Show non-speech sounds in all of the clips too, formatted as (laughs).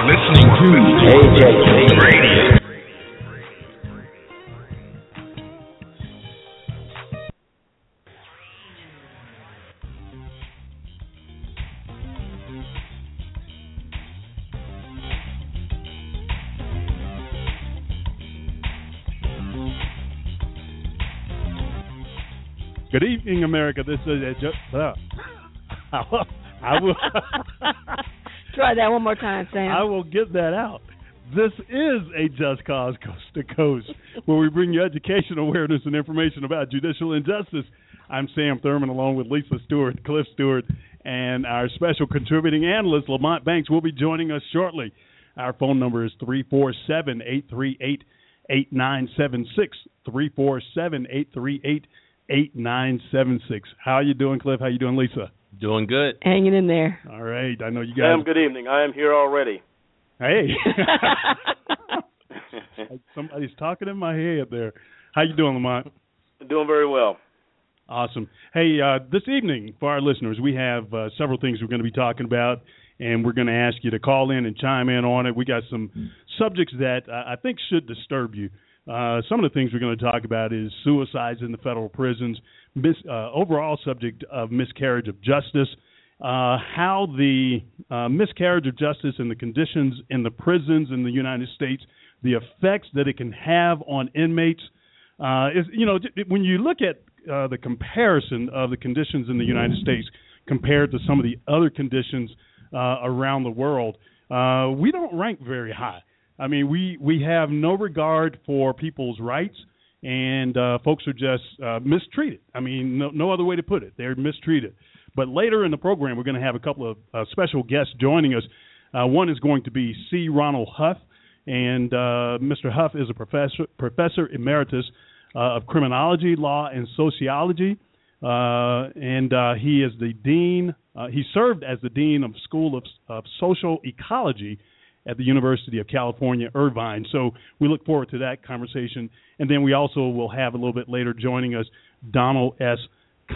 You're listening to AJC Radio. Good evening, America. This is uh, ju- uh, (laughs) I will, I will (laughs) Try that one more time, Sam. I will get that out. This is a Just Cause Coast to Coast, where we bring you education, awareness, and information about judicial injustice. I'm Sam Thurman, along with Lisa Stewart, Cliff Stewart, and our special contributing analyst, Lamont Banks, will be joining us shortly. Our phone number is 347 838 8976. 347 838 8976. How you doing, Cliff? How you doing, Lisa? Doing good. Hanging in there. All right. I know you guys. Sam, good evening. I am here already. Hey. (laughs) Somebody's talking in my head there. How you doing, Lamont? Doing very well. Awesome. Hey, uh, this evening for our listeners, we have uh, several things we're going to be talking about, and we're going to ask you to call in and chime in on it. We got some subjects that I think should disturb you. Uh, some of the things we're going to talk about is suicides in the federal prisons, mis- uh, overall subject of miscarriage of justice, uh, how the uh, miscarriage of justice and the conditions in the prisons in the United States, the effects that it can have on inmates. Uh, is you know when you look at the comparison of the conditions in the United States compared to some of the other conditions around the world, we don't rank very high. I mean, we we have no regard for people's rights, and uh, folks are just uh, mistreated. I mean, no no other way to put it. They're mistreated. But later in the program, we're going to have a couple of uh, special guests joining us. Uh, one is going to be C. Ronald Huff, and uh, Mr. Huff is a professor professor emeritus uh, of criminology, law, and sociology, uh, and uh, he is the dean. He served as the dean of School of, of Social Ecology at the University of California, Irvine. So we look forward to that conversation. And then we also will have a little bit later joining us Donald S.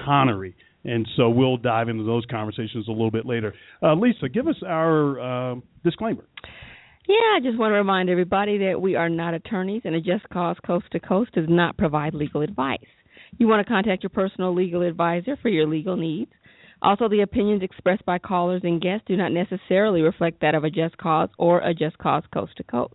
Connery. And so we'll dive into those conversations a little bit later. Uh, Lisa, give us our uh, disclaimer. Yeah, I just want to remind everybody that we are not attorneys, and a Just Cause Coast to Coast does not provide legal advice. You want to contact your personal legal advisor for your legal needs. Also, the opinions expressed by callers and guests do not necessarily reflect that of a Just Cause or a Just Cause Coast to Coast.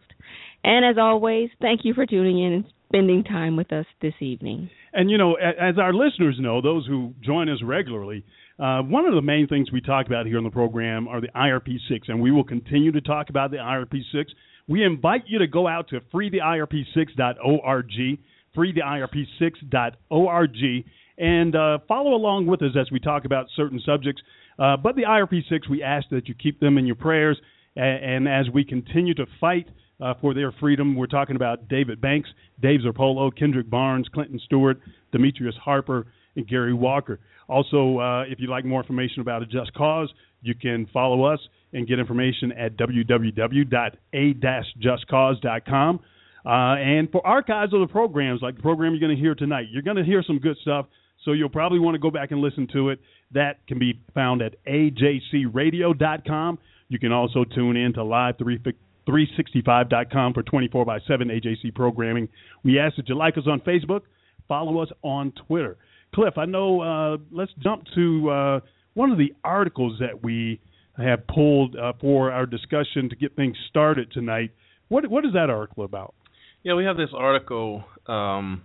And as always, thank you for tuning in and spending time with us this evening. And you know, as our listeners know, those who join us regularly, uh, one of the main things we talk about here on the program are the IRP six, and we will continue to talk about the IRP six. We invite you to go out to freetheirp6.org, freetheirp6.org, and uh, follow along with us as we talk about certain subjects. Uh, but the IRP six, we ask that you keep them in your prayers, and, and as we continue to fight uh, for their freedom. We're talking about David Banks, Dave Zirpolo, Kendrick Barnes, Clinton Stewart, Demetrius Harper, and Gary Walker. Also, uh, if you'd like more information about a just cause, you can follow us and get information at www.a-justcause.com. Uh, and for archives of the programs, like the program you're going to hear tonight, you're going to hear some good stuff. So you'll probably want to go back and listen to it. That can be found at ajcradio.com. You can also tune in to Live 365.com for 24 by 7 AJC programming. We ask that you like us on Facebook, follow us on Twitter. Cliff, I know. Uh, let's jump to uh, one of the articles that we have pulled uh, for our discussion to get things started tonight. What what is that article about? Yeah, we have this article um,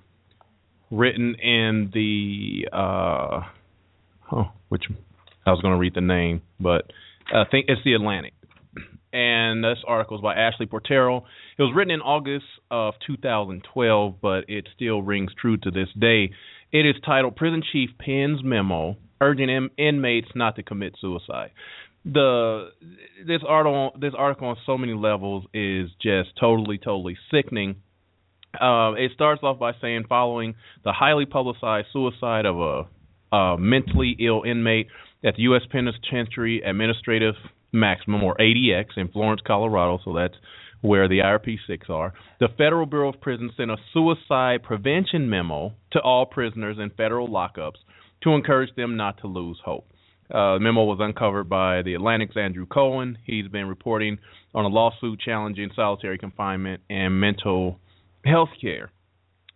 written in the uh, oh, which I was going to read the name, but I think it's the Atlantic. And this article is by Ashley Portero. It was written in August of 2012, but it still rings true to this day. It is titled "Prison Chief Pens Memo Urging in- Inmates Not to Commit Suicide." The this article this article on so many levels is just totally totally sickening. Uh, it starts off by saying, following the highly publicized suicide of a, a mentally ill inmate at the U.S. Penitentiary Administrative Maximum, or ADX, in Florence, Colorado. So that's where the IRP 6 are. The Federal Bureau of Prisons sent a suicide prevention memo to all prisoners in federal lockups to encourage them not to lose hope. Uh, the memo was uncovered by the Atlantic's Andrew Cohen. He's been reporting on a lawsuit challenging solitary confinement and mental health care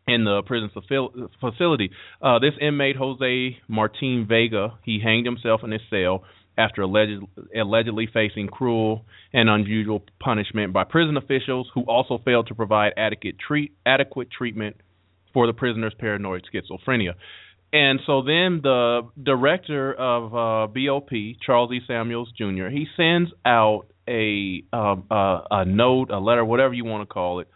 in the prison facility. Uh, this inmate, Jose Martin Vega, he hanged himself in his cell after alleged, allegedly facing cruel and unusual punishment by prison officials who also failed to provide adequate, treat, adequate treatment for the prisoner's paranoid schizophrenia. And so then the director of uh, BOP, Charles E. Samuels Jr., he sends out a, uh, a note, a letter, whatever you want to call it,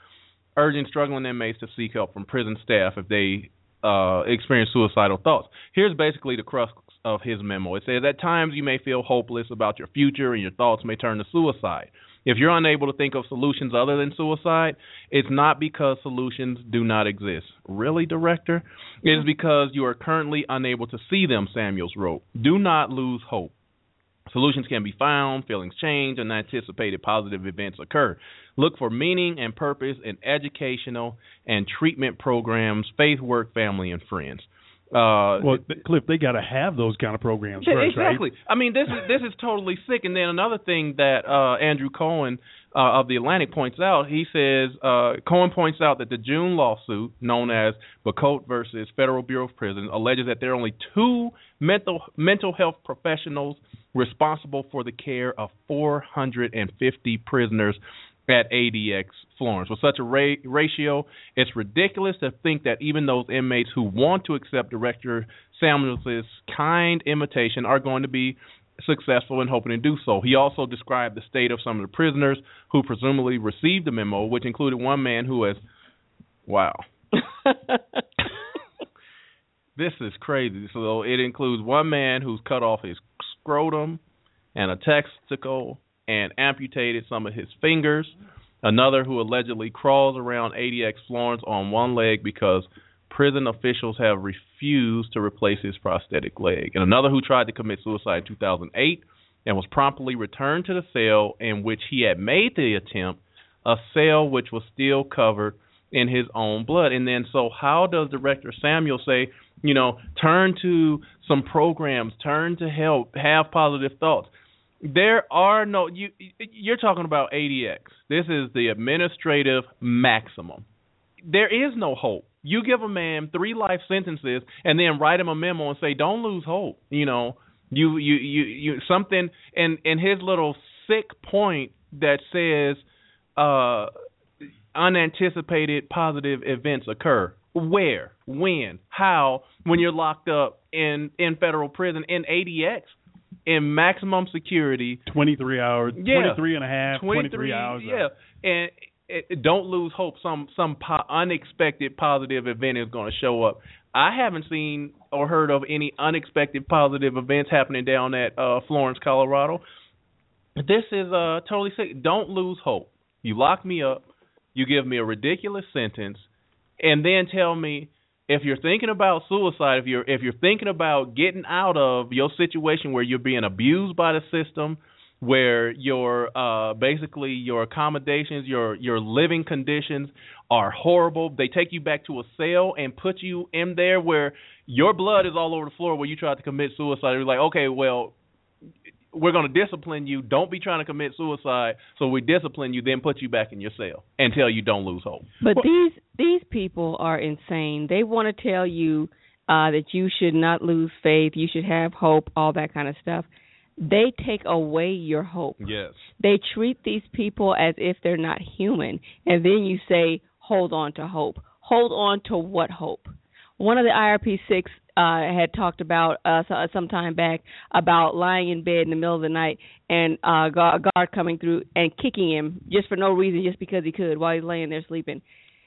urging struggling inmates to seek help from prison staff if they uh, experience suicidal thoughts. Here's basically the crux of his memo. It says, At times you may feel hopeless about your future and your thoughts may turn to suicide. If you're unable to think of solutions other than suicide, it's not because solutions do not exist. Really, director? It is because you are currently unable to see them, Samuels wrote. Do not lose hope. Solutions can be found, feelings change, and anticipated positive events occur. Look for meaning and purpose in educational and treatment programs, faith work, family, and friends. Uh, well, Cliff, they got to have those kind of programs first, exactly. Right? I mean, this is this is totally sick. And then another thing that uh, Andrew Cohen uh, of the Atlantic points out, he says uh, Cohen points out that the June lawsuit, known as Bacote versus Federal Bureau of Prisons, alleges that there are only two mental mental health professionals responsible for the care of 450 prisoners at ADX Florence. With such a ra- ratio, it's ridiculous to think that even those inmates who want to accept Director Samuels' kind invitation are going to be successful in hoping to do so. He also described the state of some of the prisoners who presumably received the memo, which included one man who has, wow. (laughs) this is crazy. So it includes one man who's cut off his scrotum and a testicle and amputated some of his fingers. Another who allegedly crawls around ADX Florence on one leg because prison officials have refused to replace his prosthetic leg. And another who tried to commit suicide in 2008 and was promptly returned to the cell in which he had made the attempt, a cell which was still covered in his own blood. And then, so how does Director Samuel say, you know, turn to some programs, turn to help, have positive thoughts? There are no you you're talking about ADX. This is the administrative maximum. There is no hope. You give a man three life sentences and then write him a memo and say don't lose hope. You know, you you you you something and and his little sick point that says uh unanticipated positive events occur. Where? When? How? When you're locked up in in federal prison in ADX in maximum security. 23 hours, yeah, 23 and a half, 23, 23 hours. Yeah, and it, don't lose hope. Some some po- unexpected positive event is going to show up. I haven't seen or heard of any unexpected positive events happening down at uh, Florence, Colorado. This is uh, totally sick. Don't lose hope. You lock me up. You give me a ridiculous sentence, and then tell me if you're thinking about suicide, if you're if you're thinking about getting out of your situation where you're being abused by the system, where your uh basically your accommodations, your your living conditions are horrible. They take you back to a cell and put you in there where your blood is all over the floor where you tried to commit suicide. You're like, okay, well, we're going to discipline you. Don't be trying to commit suicide. So we discipline you, then put you back in your cell until you don't lose hope. But well, these these people are insane. They want to tell you uh, that you should not lose faith. You should have hope. All that kind of stuff. They take away your hope. Yes. They treat these people as if they're not human, and then you say, "Hold on to hope." Hold on to what hope? One of the IRP six uh had talked about uh some time back about lying in bed in the middle of the night and uh guard, guard coming through and kicking him just for no reason just because he could while he's laying there sleeping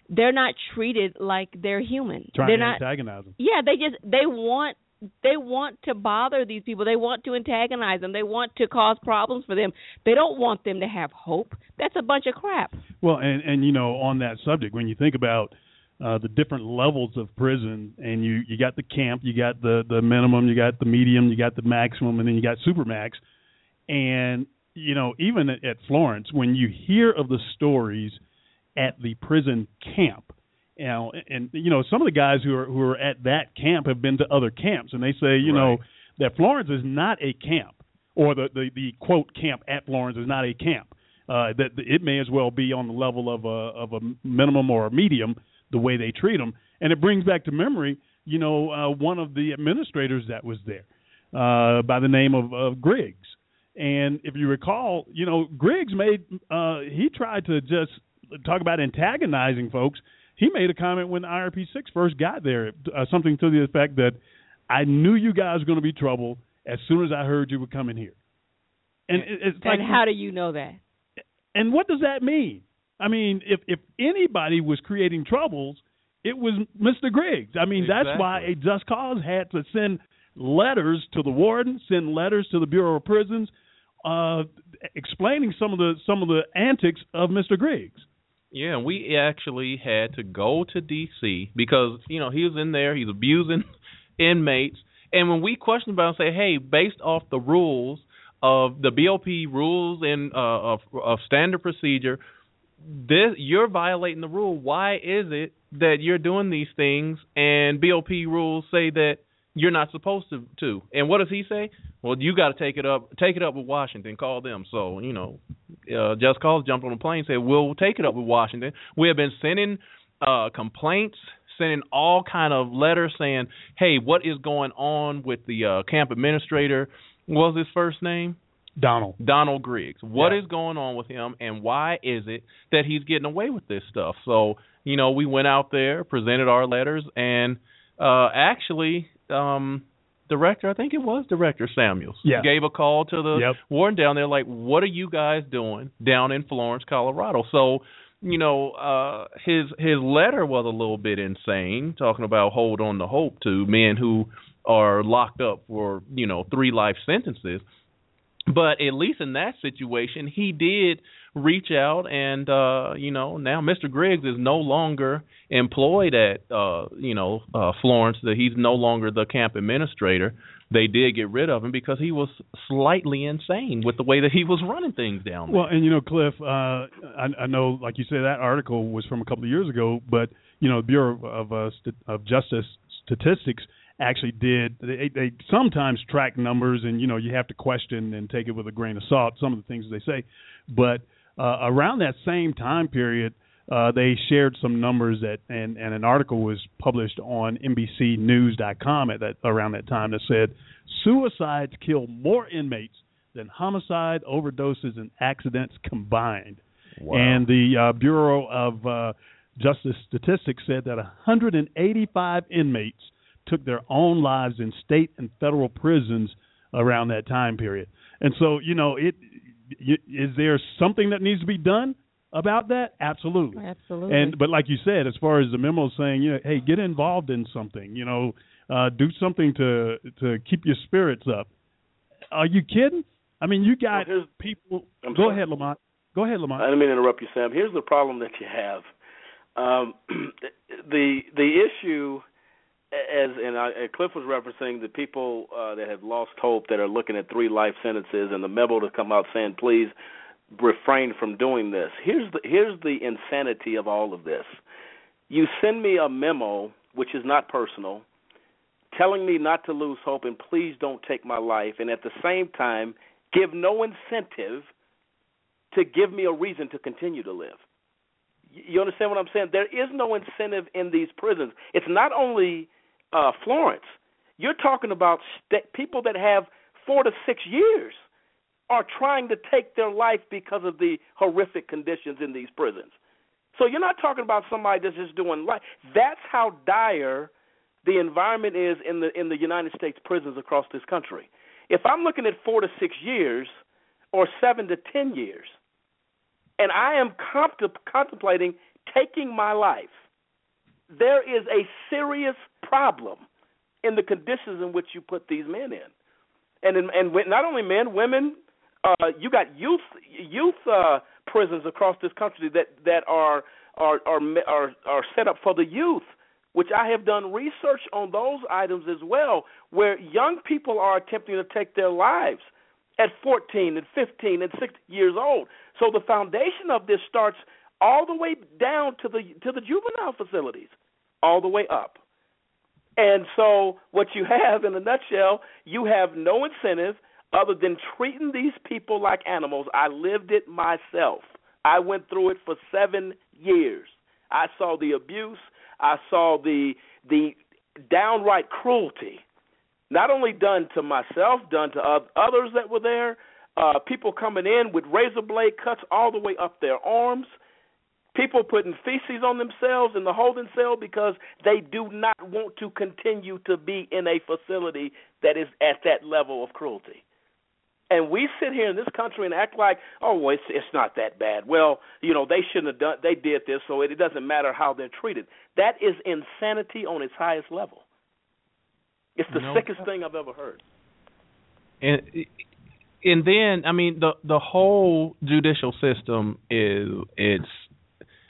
they're not treated like they're human Trying they're to not antagonize them. yeah they just they want they want to bother these people. They want to antagonize them. They want to cause problems for them. They don't want them to have hope. That's a bunch of crap. Well and and you know on that subject when you think about uh, the different levels of prison, and you you got the camp, you got the the minimum, you got the medium, you got the maximum, and then you got supermax. And you know, even at, at Florence, when you hear of the stories at the prison camp, you know, and you know, some of the guys who are who are at that camp have been to other camps, and they say, you right. know, that Florence is not a camp, or the the, the quote camp at Florence is not a camp. Uh, that it may as well be on the level of a of a minimum or a medium the way they treat them, and it brings back to memory, you know, uh, one of the administrators that was there uh, by the name of, of Griggs. And if you recall, you know, Griggs made uh, he tried to just talk about antagonizing folks. He made a comment when IRP six first got there, uh, something to the effect that I knew you guys were going to be trouble as soon as I heard you were coming here. And it's like, and how do you know that? And what does that mean? I mean, if if anybody was creating troubles, it was Mr. Griggs. I mean, exactly. that's why a just cause had to send letters to the warden, send letters to the Bureau of Prisons, uh, explaining some of the some of the antics of Mr. Griggs. Yeah, we actually had to go to D.C. because you know he was in there, he's abusing (laughs) inmates, and when we questioned about, and say, hey, based off the rules of the BOP rules and uh, of, of standard procedure, this you're violating the rule. Why is it that you're doing these things and BOP rules say that you're not supposed to to? And what does he say? Well, you got to take it up take it up with Washington. Call them. So you know, uh, Just Cause jumped on the plane said we'll take it up with Washington. We have been sending uh, complaints, sending all kind of letters saying, hey, what is going on with the uh, camp administrator? What was his first name? Donald. Donald Griggs. What yeah. is going on with him, and why is it that he's getting away with this stuff? So, you know, we went out there, presented our letters, and uh, actually, um, director, I think it was director Samuels, yeah. gave a call to the yep. warden down there, like, what are you guys doing down in Florence, Colorado? So, you know, uh, his his letter was a little bit insane, talking about hold on to hope to men who are locked up for you know three life sentences but at least in that situation, he did reach out, and uh, you know now Mr. Griggs is no longer employed at uh, you know uh, Florence. That he's no longer the camp administrator. They did get rid of him because he was slightly insane with the way that he was running things down there. Well, and you know, Cliff, uh, I, I know, like you said, that article was from a couple of years ago, but you know, the Bureau of uh, St- of Justice Statistics actually did. They, they sometimes track numbers, and you know you have to question and take it with a grain of salt some of the things they say. But uh, around that same time period, uh, they shared some numbers that, and, and an article was published on NBCNews.com at that around that time that said suicides kill more inmates than homicide, overdoses, and accidents combined. Wow. And the uh, Bureau of uh, Justice Statistics said that 185 inmates took their own lives in state and federal prisons around that time period. And so, you know, it is there something that needs to be done about that? Absolutely. Absolutely. And but like you said, as far as the memo saying, you know, hey, get involved in something, you know, uh, do something to to keep your spirits up. Are you kidding? I mean, you got well, people. I'm go sorry. ahead, Lamont. Go ahead, Lamont. I didn't mean to interrupt you, Sam. Here's the problem that you have. Um, (clears throat) the the issue as and I, Cliff was referencing the people uh, that have lost hope that are looking at three life sentences, and the memo to come out saying, "Please refrain from doing this." Here's the here's the insanity of all of this. You send me a memo, which is not personal, telling me not to lose hope and please don't take my life, and at the same time give no incentive to give me a reason to continue to live. You understand what I'm saying? There is no incentive in these prisons. It's not only uh, Florence, you're talking about st- people that have four to six years are trying to take their life because of the horrific conditions in these prisons. So you're not talking about somebody that's just doing life. That's how dire the environment is in the in the United States prisons across this country. If I'm looking at four to six years or seven to ten years, and I am contem- contemplating taking my life, there is a serious problem in the conditions in which you put these men in, and in, and not only men, women. Uh, you got youth youth uh, prisons across this country that that are are are are are set up for the youth, which I have done research on those items as well, where young people are attempting to take their lives at 14 and 15 and 16 years old. So the foundation of this starts all the way down to the to the juvenile facilities, all the way up. And so, what you have in a nutshell, you have no incentive other than treating these people like animals. I lived it myself. I went through it for seven years. I saw the abuse. I saw the the downright cruelty, not only done to myself, done to others that were there. Uh, people coming in with razor blade cuts all the way up their arms. People putting feces on themselves in the holding cell because they do not want to continue to be in a facility that is at that level of cruelty. And we sit here in this country and act like, oh, well, it's it's not that bad. Well, you know, they shouldn't have done. They did this, so it, it doesn't matter how they're treated. That is insanity on its highest level. It's the sickest thing I've ever heard. And and then, I mean, the the whole judicial system is it's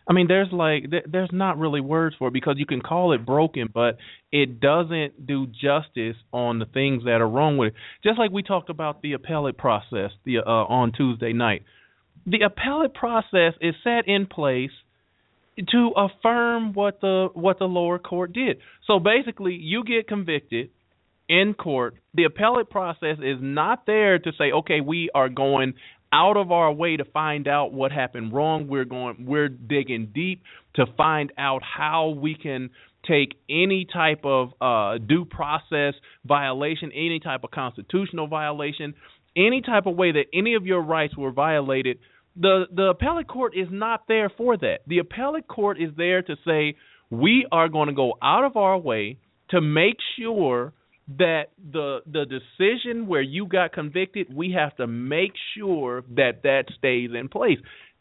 I mean, there's like there's not really words for it because you can call it broken, but it doesn't do justice on the things that are wrong with it. Just like we talked about the appellate process the uh, on Tuesday night. The appellate process is set in place to affirm what the what the lower court did. So basically, you get convicted in court. The appellate process is not there to say, okay, we are going out of our way to find out what happened wrong. We're going we're digging deep to find out how we can take any type of uh, due process violation, any type of constitutional violation, any type of way that any of your rights were violated. The the appellate court is not there for that. The appellate court is there to say we are going to go out of our way to make sure that the the decision where you got convicted, we have to make sure that that stays in place.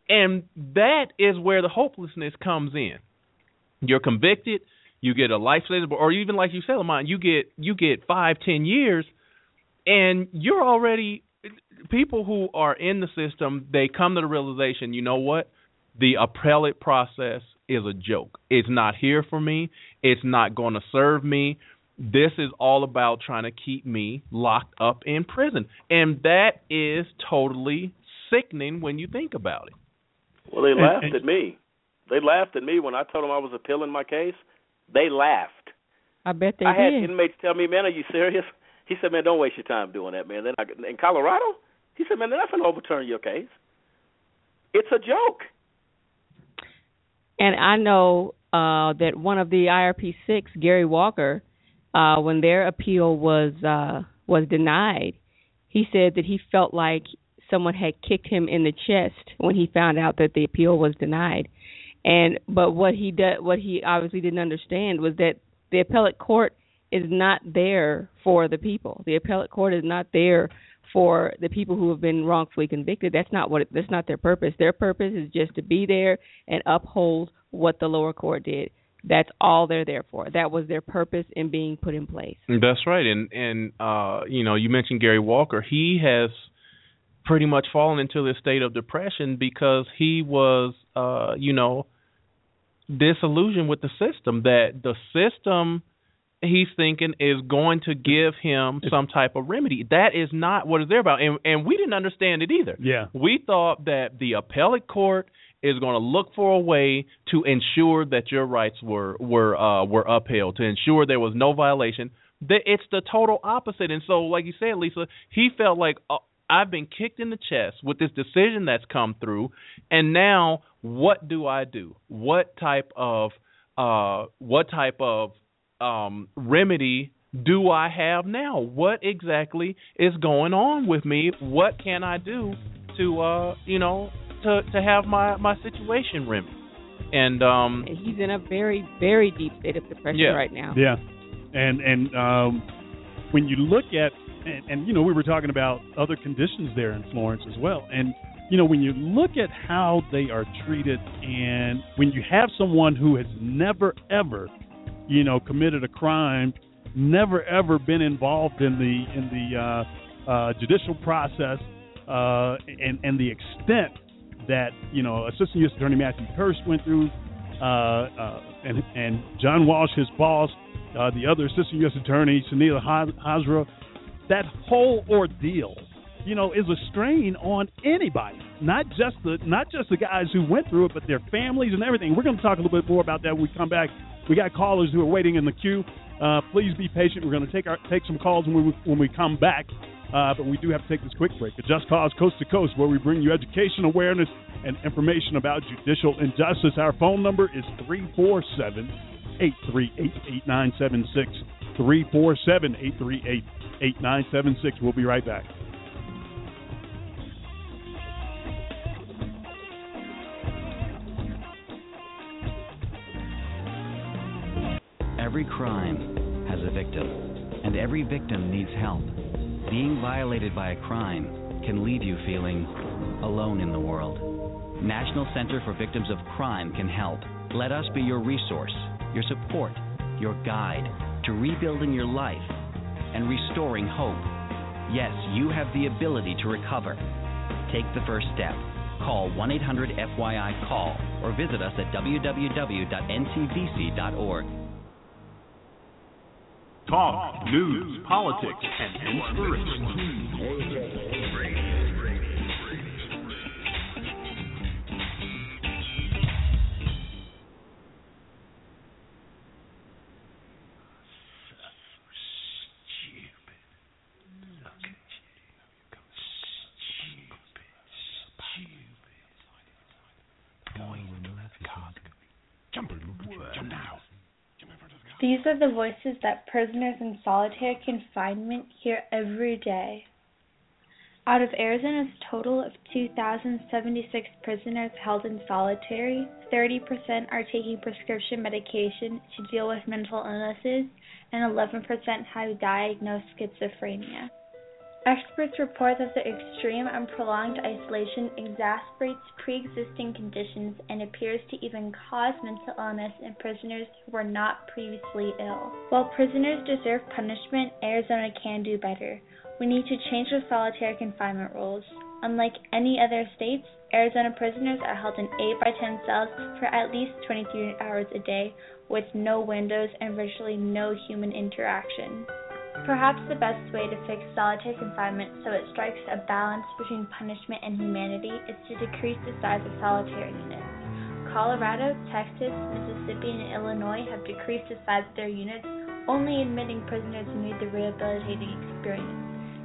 And that is where the hopelessness comes in. You're convicted, you get a life sentence, or even like you said, Lamont, you get you get five, ten years, and you're already people who are in the system. They come to the realization, you know what, the appellate process is a joke. It's not here for me. It's not going to serve me this is all about trying to keep me locked up in prison. And that is totally sickening when you think about it. Well, they laughed and, and, at me. They laughed at me when I told them I was appealing my case. They laughed. I bet they I did. had inmates tell me, "Man, are you serious?" He said, "Man, don't waste your time doing that, man." Then I, in Colorado, he said, "Man, they're not going to overturn your case. It's a joke." And I know uh that one of the IRP six, Gary Walker, uh, when their appeal was uh, was denied, he said that he felt like someone had kicked him in the chest when he found out that the appeal was denied. And but what he did, what he obviously didn't understand was that the appellate court is not there for the people. The appellate court is not there for the people who have been wrongfully convicted. That's not what that's not their purpose. Their purpose is just to be there and uphold what the lower court did. That's all they're there for. That was their purpose in being put in place. That's right. And and uh, you know, you mentioned Gary Walker. He has pretty much fallen into this state of depression because he was uh, you know, disillusioned with the system that the system he's thinking is going to give him some type of remedy. That is not what it's there about. And and we didn't understand it either. Yeah. We thought that the appellate court is going to look for a way to ensure that your rights were were uh, were upheld, to ensure there was no violation. It's the total opposite. And so, like you said, Lisa, he felt like uh, I've been kicked in the chest with this decision that's come through, and now what do I do? What type of uh, what type of um, remedy do I have now? What exactly is going on with me? What can I do to uh, you know to to have my my situation remedied. And um he's in a very very deep state of depression yeah. right now. Yeah. And and um when you look at and, and you know we were talking about other conditions there in Florence as well. And you know when you look at how they are treated and when you have someone who has never ever you know committed a crime, never ever been involved in the in the uh uh judicial process uh and and the extent that you know Assistant U.S. Attorney Matthew Hurst went through, uh, uh, and and John Walsh, his boss, uh, the other Assistant U.S. Attorney Suneeta Hazra, that whole ordeal, you know, is a strain on anybody, not just the not just the guys who went through it, but their families and everything. We're going to talk a little bit more about that when we come back We got callers who are waiting in the queue. Uh, please be patient. We're going to take our take some calls when we when we come back. Uh, but we do have to take this quick break. A Just Cause Coast to Coast, where we bring you education, awareness, and information about judicial injustice. Our phone number is 347 838 8976. 347 838 8976. We'll be right back. Every crime has a victim, and every victim needs help. Being violated by a crime can leave you feeling alone in the world. National Center for Victims of Crime can help. Let us be your resource, your support, your guide to rebuilding your life and restoring hope. Yes, you have the ability to recover. Take the first step. Call 1 800 FYI CALL or visit us at www.ncvc.org. Talk, news, politics, and inspiration. These are the voices that prisoners in solitary confinement hear every day. Out of Arizona's total of 2,076 prisoners held in solitary, 30% are taking prescription medication to deal with mental illnesses, and 11% have diagnosed schizophrenia. Experts report that the extreme and prolonged isolation exacerbates pre existing conditions and appears to even cause mental illness in prisoners who were not previously ill. While prisoners deserve punishment, Arizona can do better. We need to change the solitary confinement rules. Unlike any other states, Arizona prisoners are held in 8 by 10 cells for at least 23 hours a day with no windows and virtually no human interaction. Perhaps the best way to fix solitary confinement so it strikes a balance between punishment and humanity is to decrease the size of solitary units. Colorado, Texas, Mississippi, and Illinois have decreased the size of their units, only admitting prisoners who need the rehabilitating experience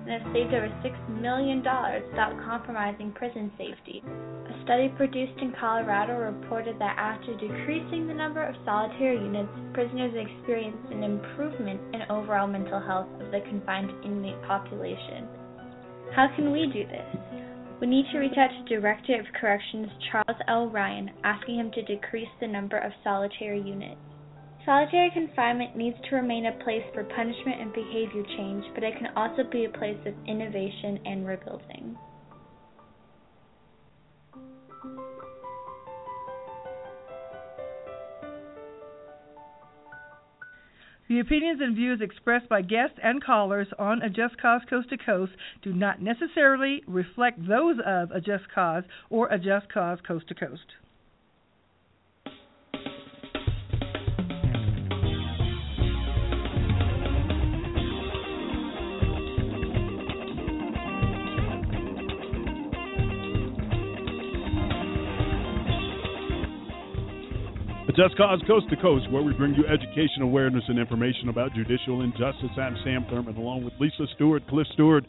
and have saved over $6 million without compromising prison safety. A study produced in Colorado reported that after decreasing the number of solitary units, prisoners experienced an improvement in overall mental health of the confined inmate population. How can we do this? We need to reach out to Director of Corrections Charles L. Ryan, asking him to decrease the number of solitary units. Solitary confinement needs to remain a place for punishment and behavior change, but it can also be a place of innovation and rebuilding. The opinions and views expressed by guests and callers on A Just Cause Coast to Coast do not necessarily reflect those of A Just Cause or A Just Cause Coast to Coast. Just Cause Coast to Coast, where we bring you education, awareness, and information about judicial injustice. I'm Sam Thurman, along with Lisa Stewart, Cliff Stewart,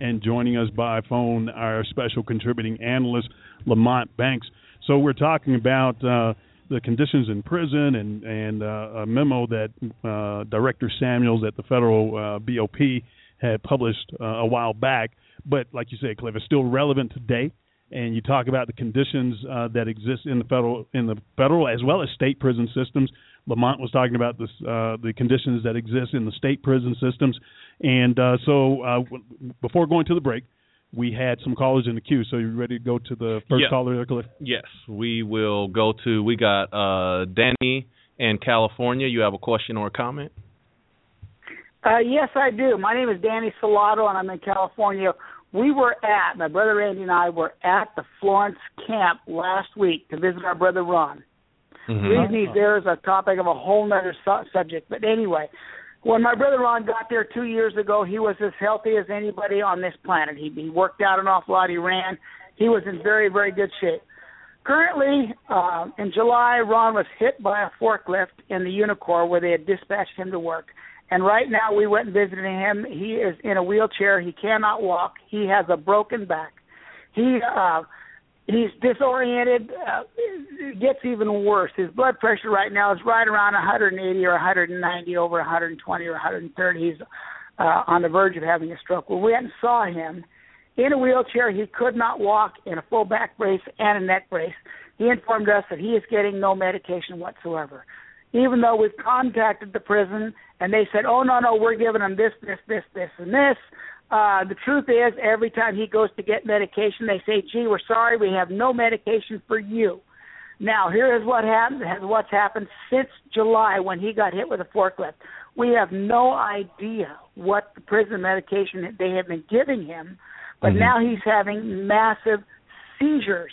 and joining us by phone, our special contributing analyst, Lamont Banks. So we're talking about uh, the conditions in prison and and uh, a memo that uh, Director Samuels at the federal uh, BOP had published uh, a while back. But like you said, Cliff, it's still relevant today and you talk about the conditions uh, that exist in the federal in the federal as well as state prison systems. Lamont was talking about this, uh, the conditions that exist in the state prison systems, and uh, so uh, w- before going to the break, we had some callers in the queue. So you ready to go to the first Yeah. caller, there, Cliff? Yes, we will go to. We got uh, Danny in California. You have a question or a comment? Uh, yes, I do. My name is Danny Salato, and I'm in California. We were at, my brother Andy and I were at the Florence camp last week to visit our brother Ron. Leave me there is a topic of a whole nother su- subject. But anyway, when my brother Ron got there two years ago, he was as healthy as anybody on this planet. He, he worked out an awful lot. He ran. He was in very, very good shape. Currently, uh, in July, Ron was hit by a forklift in the Unicor where they had dispatched him to work. And right now, we went and visited him. He is in a wheelchair. He cannot walk. He has a broken back. He uh, he's disoriented. Uh, it gets even worse. His blood pressure right now is right around 180 or 190 over 120 or 130. He's uh, on the verge of having a stroke. When we went and saw him in a wheelchair, he could not walk in a full back brace and a neck brace. He informed us that he is getting no medication whatsoever. Even though we've contacted the prison and they said, "Oh no, no, we're giving him this, this, this, this, and this," Uh, the truth is, every time he goes to get medication, they say, "Gee, we're sorry, we have no medication for you." Now, here is what happened. What's happened since July when he got hit with a forklift? We have no idea what the prison medication that they have been giving him, but mm-hmm. now he's having massive seizures.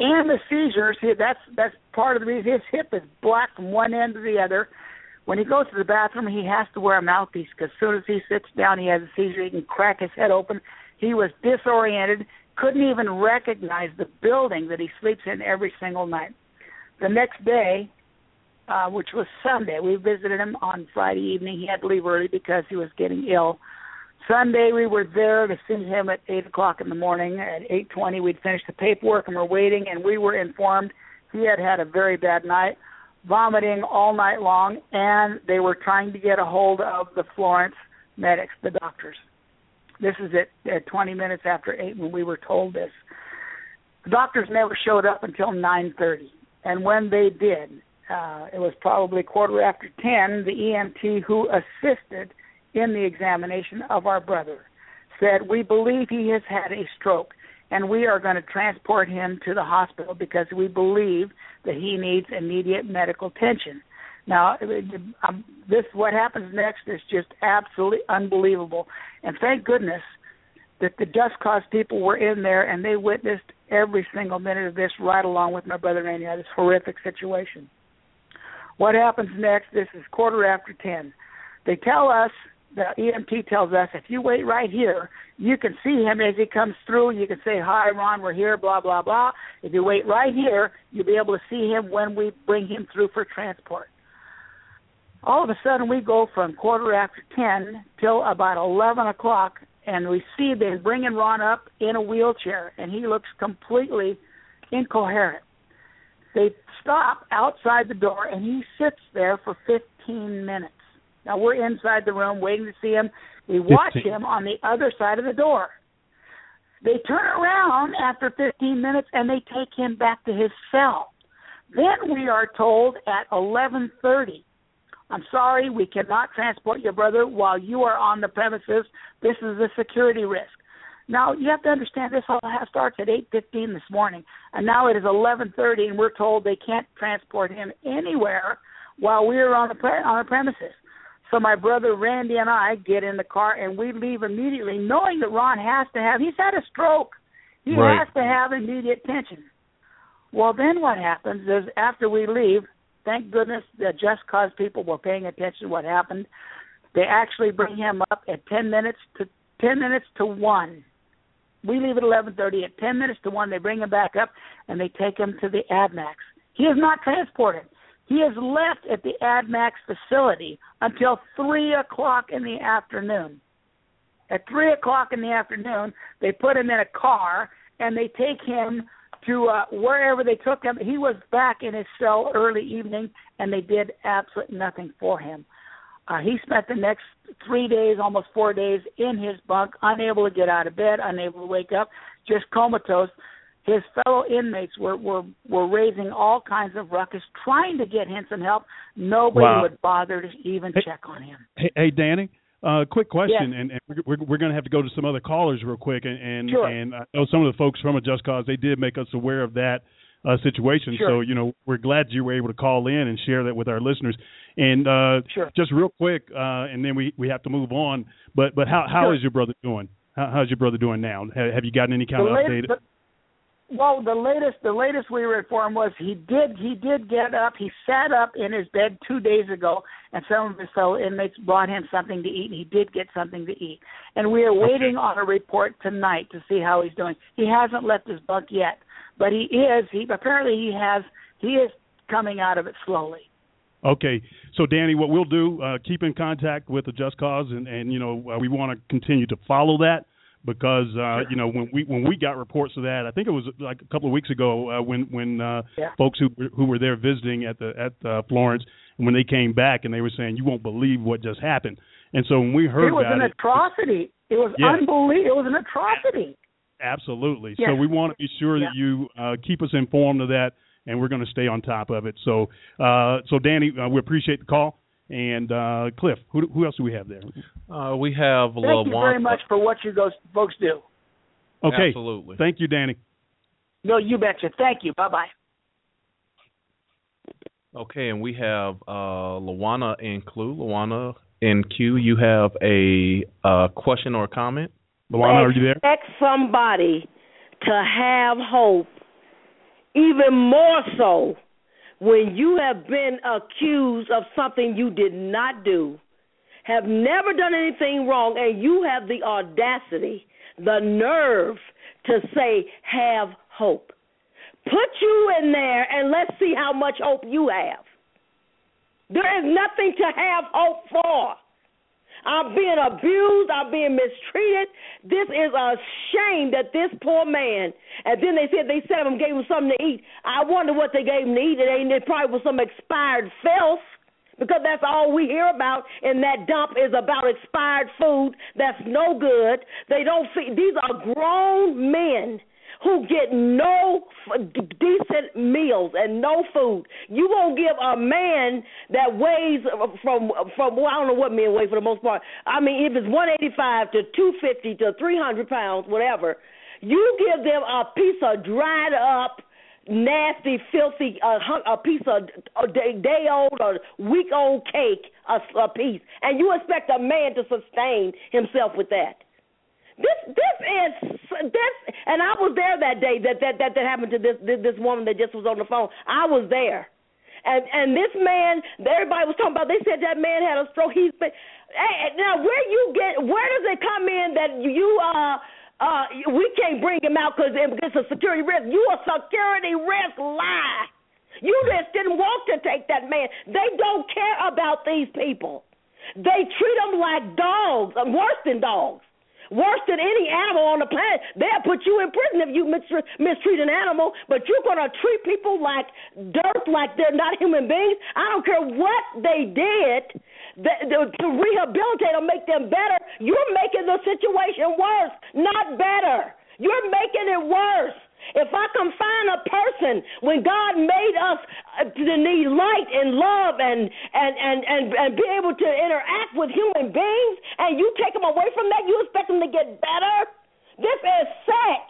And the seizures, that's that's part of the reason his hip is black from one end to the other when he goes to the bathroom, he has to wear a mouthpiece because as soon as he sits down, he has a seizure. He can crack his head open. He was disoriented, couldn't even recognize the building that he sleeps in every single night. The next day, uh, which was Sunday, we visited him on Friday evening. He had to leave early because he was getting ill. Sunday, we were there to see him at eight o'clock in the morning. At eight twenty, we'd finished the paperwork and we're waiting, and we were informed he had had a very bad night vomiting all night long, and they were trying to get a hold of the Florence medics, the doctors. This is at, at 20 minutes after 8 when we were told this. The doctors never showed up until 9:30, and when they did, uh, it was probably quarter after 10. The EMT who assisted in the examination of our brother said, "We believe he has had a stroke and we are going to transport him to the hospital because we believe that he needs immediate medical attention. Now, um, this what happens next is just absolutely unbelievable, and thank goodness that the Just Cause people were in there and they witnessed every single minute of this right along with my brother Randy. This horrific situation. What happens next? This is quarter after ten. They tell us the EMT tells us if you wait right here, you can see him as he comes through. You can say, Hi, Ron, we're here, blah, blah, blah. If you wait right here, you'll be able to see him when we bring him through for transport. All of a sudden, we go from quarter after 10 till about 11 o'clock, and we see them bringing Ron up in a wheelchair, and he looks completely incoherent. They stop outside the door, and he sits there for 15 minutes. Now we're inside the room waiting to see him. We watch 15. him on the other side of the door. They turn around after 15 minutes and they take him back to his cell. Then we are told at 11:30, "I'm sorry, we cannot transport your brother while you are on the premises. This is a security risk." Now you have to understand this all starts at 8:15 this morning, and now it is 11:30, and we're told they can't transport him anywhere while we are on the pre- on the premises. So my brother Randy and I get in the car and we leave immediately, knowing that Ron has to have. He's had a stroke. He right. has to have immediate attention. Well, then what happens is after we leave, thank goodness the Just Cause people were paying attention to what happened. They actually bring him up at ten minutes to ten minutes to one. We leave at eleven thirty. At ten minutes to one, they bring him back up and they take him to the AdMax. He is not transported. He is left at the AdMax facility until 3 o'clock in the afternoon. At 3 o'clock in the afternoon, they put him in a car and they take him to uh, wherever they took him. He was back in his cell early evening, and they did absolutely nothing for him. Uh, he spent the next three days, almost four days, in his bunk, unable to get out of bed, unable to wake up, just comatose his fellow inmates were were were raising all kinds of ruckus, trying to get him some help. Nobody wow. would bother to even hey, check on him. Hey, hey Danny, uh, quick question, yes. and, and we're we're going to have to go to some other callers real quick, and and, sure. and I know some of the folks from a Just Cause they did make us aware of that uh, situation. Sure. So you know we're glad you were able to call in and share that with our listeners. And uh, sure. just real quick, uh, and then we we have to move on. But but how how sure. is your brother doing? How, how's your brother doing now? Have, have you gotten any kind the of latest, update? Well, the latest the latest we were informed was he did he did get up. He sat up in his bed two days ago, and some of his fellow inmates brought him something to eat, and he did get something to eat. And we are waiting on a report tonight to see how he's doing. He hasn't left his bunk yet, but he is. He apparently he has. He is coming out of it slowly. Okay, so Danny, what we'll do, uh, keep in contact with the Just Cause, and and you know uh, we want to continue to follow that because uh, you know when we when we got reports of that, I think it was like a couple of weeks ago uh, when when uh, yeah. folks who who were there visiting at the at uh, Florence, and when they came back and they were saying you won't believe what just happened, and so when we heard it was an it, atrocity. It was Yeah. unbelievable. It was an atrocity. Absolutely. Yes. So we want to be sure Yeah. that you uh, keep us informed of that, and we're going to stay on top of it. So, uh, so Danny, uh, we appreciate the call. And uh, Cliff, who, who else do we have there? Uh, we have Thank you very much for what you guys folks do. Okay. Absolutely. Thank you, Danny. No, you betcha. Thank you. Bye bye. Okay, and we have uh, Luana and Clue. Luana and Q, you have a uh, question or a comment? Luana, are you there? Expect somebody to have hope, even more so when you have been accused of something you did not do, have never done anything wrong, and you have the audacity, the nerve to say, have hope. Put you in there and let's see how much hope you have. There is nothing to have hope for. I'm being abused. I'm being mistreated. This is a shame that this poor man. And then they said they set him gave him something to eat. I wonder what they gave him to eat. It ain't. It probably was some expired filth. Because that's all we hear about in that dump is about expired food that's no good. They don't feed. These are grown men who get no f- decent meals and no food. You won't give a man that weighs uh, from from well, I don't know what men weigh for the most part. I mean, if it's 185 to 250 to 300 pounds, whatever, you give them a piece of dried up nasty, filthy, uh, a piece of a day, day old or week old cake, a, a piece, and you expect a man to sustain himself with that. This this is this, and I was there that day that that that, that happened to this, this this woman that just was on the phone. I was there, and and this man, everybody was talking about. They said that man had a stroke. He's been. Hey, now where you get? Where does it come in that you uh uh we can't bring him out because it's a security risk? You a security risk lie. You just didn't want to take that man. They don't care about these people. They treat them like dogs, worse than dogs worse than any animal on the planet. They'll put you in prison if you mistreat, an animal, but you're going to treat people like dirt, like they're not human beings. I don't care what they did to rehabilitate or make them better. You're making the situation worse, not better. You're making it worse. If I can find a person when God made us uh, to need light and love and and and and, and be able to interact with human beings, and you take them away from that, you expect them to get better? This is sick.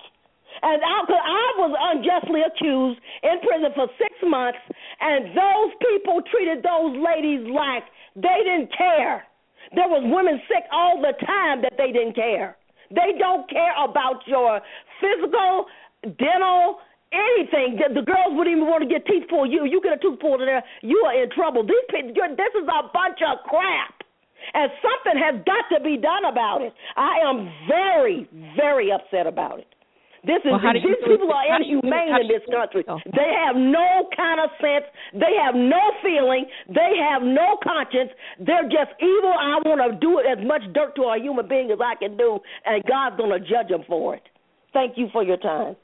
And I, I was unjustly accused in prison for six months, and those people treated those ladies like they didn't care. There was women sick all the time that they didn't care. They don't care about your physical dental, anything. The, the girls wouldn't even want to get teeth pulled. You you get a tooth pulled in there, you are in trouble. These people, you're, this is a bunch of crap, and something has got to be done about it. I am very very upset about it. This is Well, how do you these people are how do you feel- inhumane in this country. oh. They have no kind of sense. They have no feeling. They have no conscience. They're just evil. I want to do as much dirt to a human being as I can do, and God's going to judge them for it. Thank you for your time.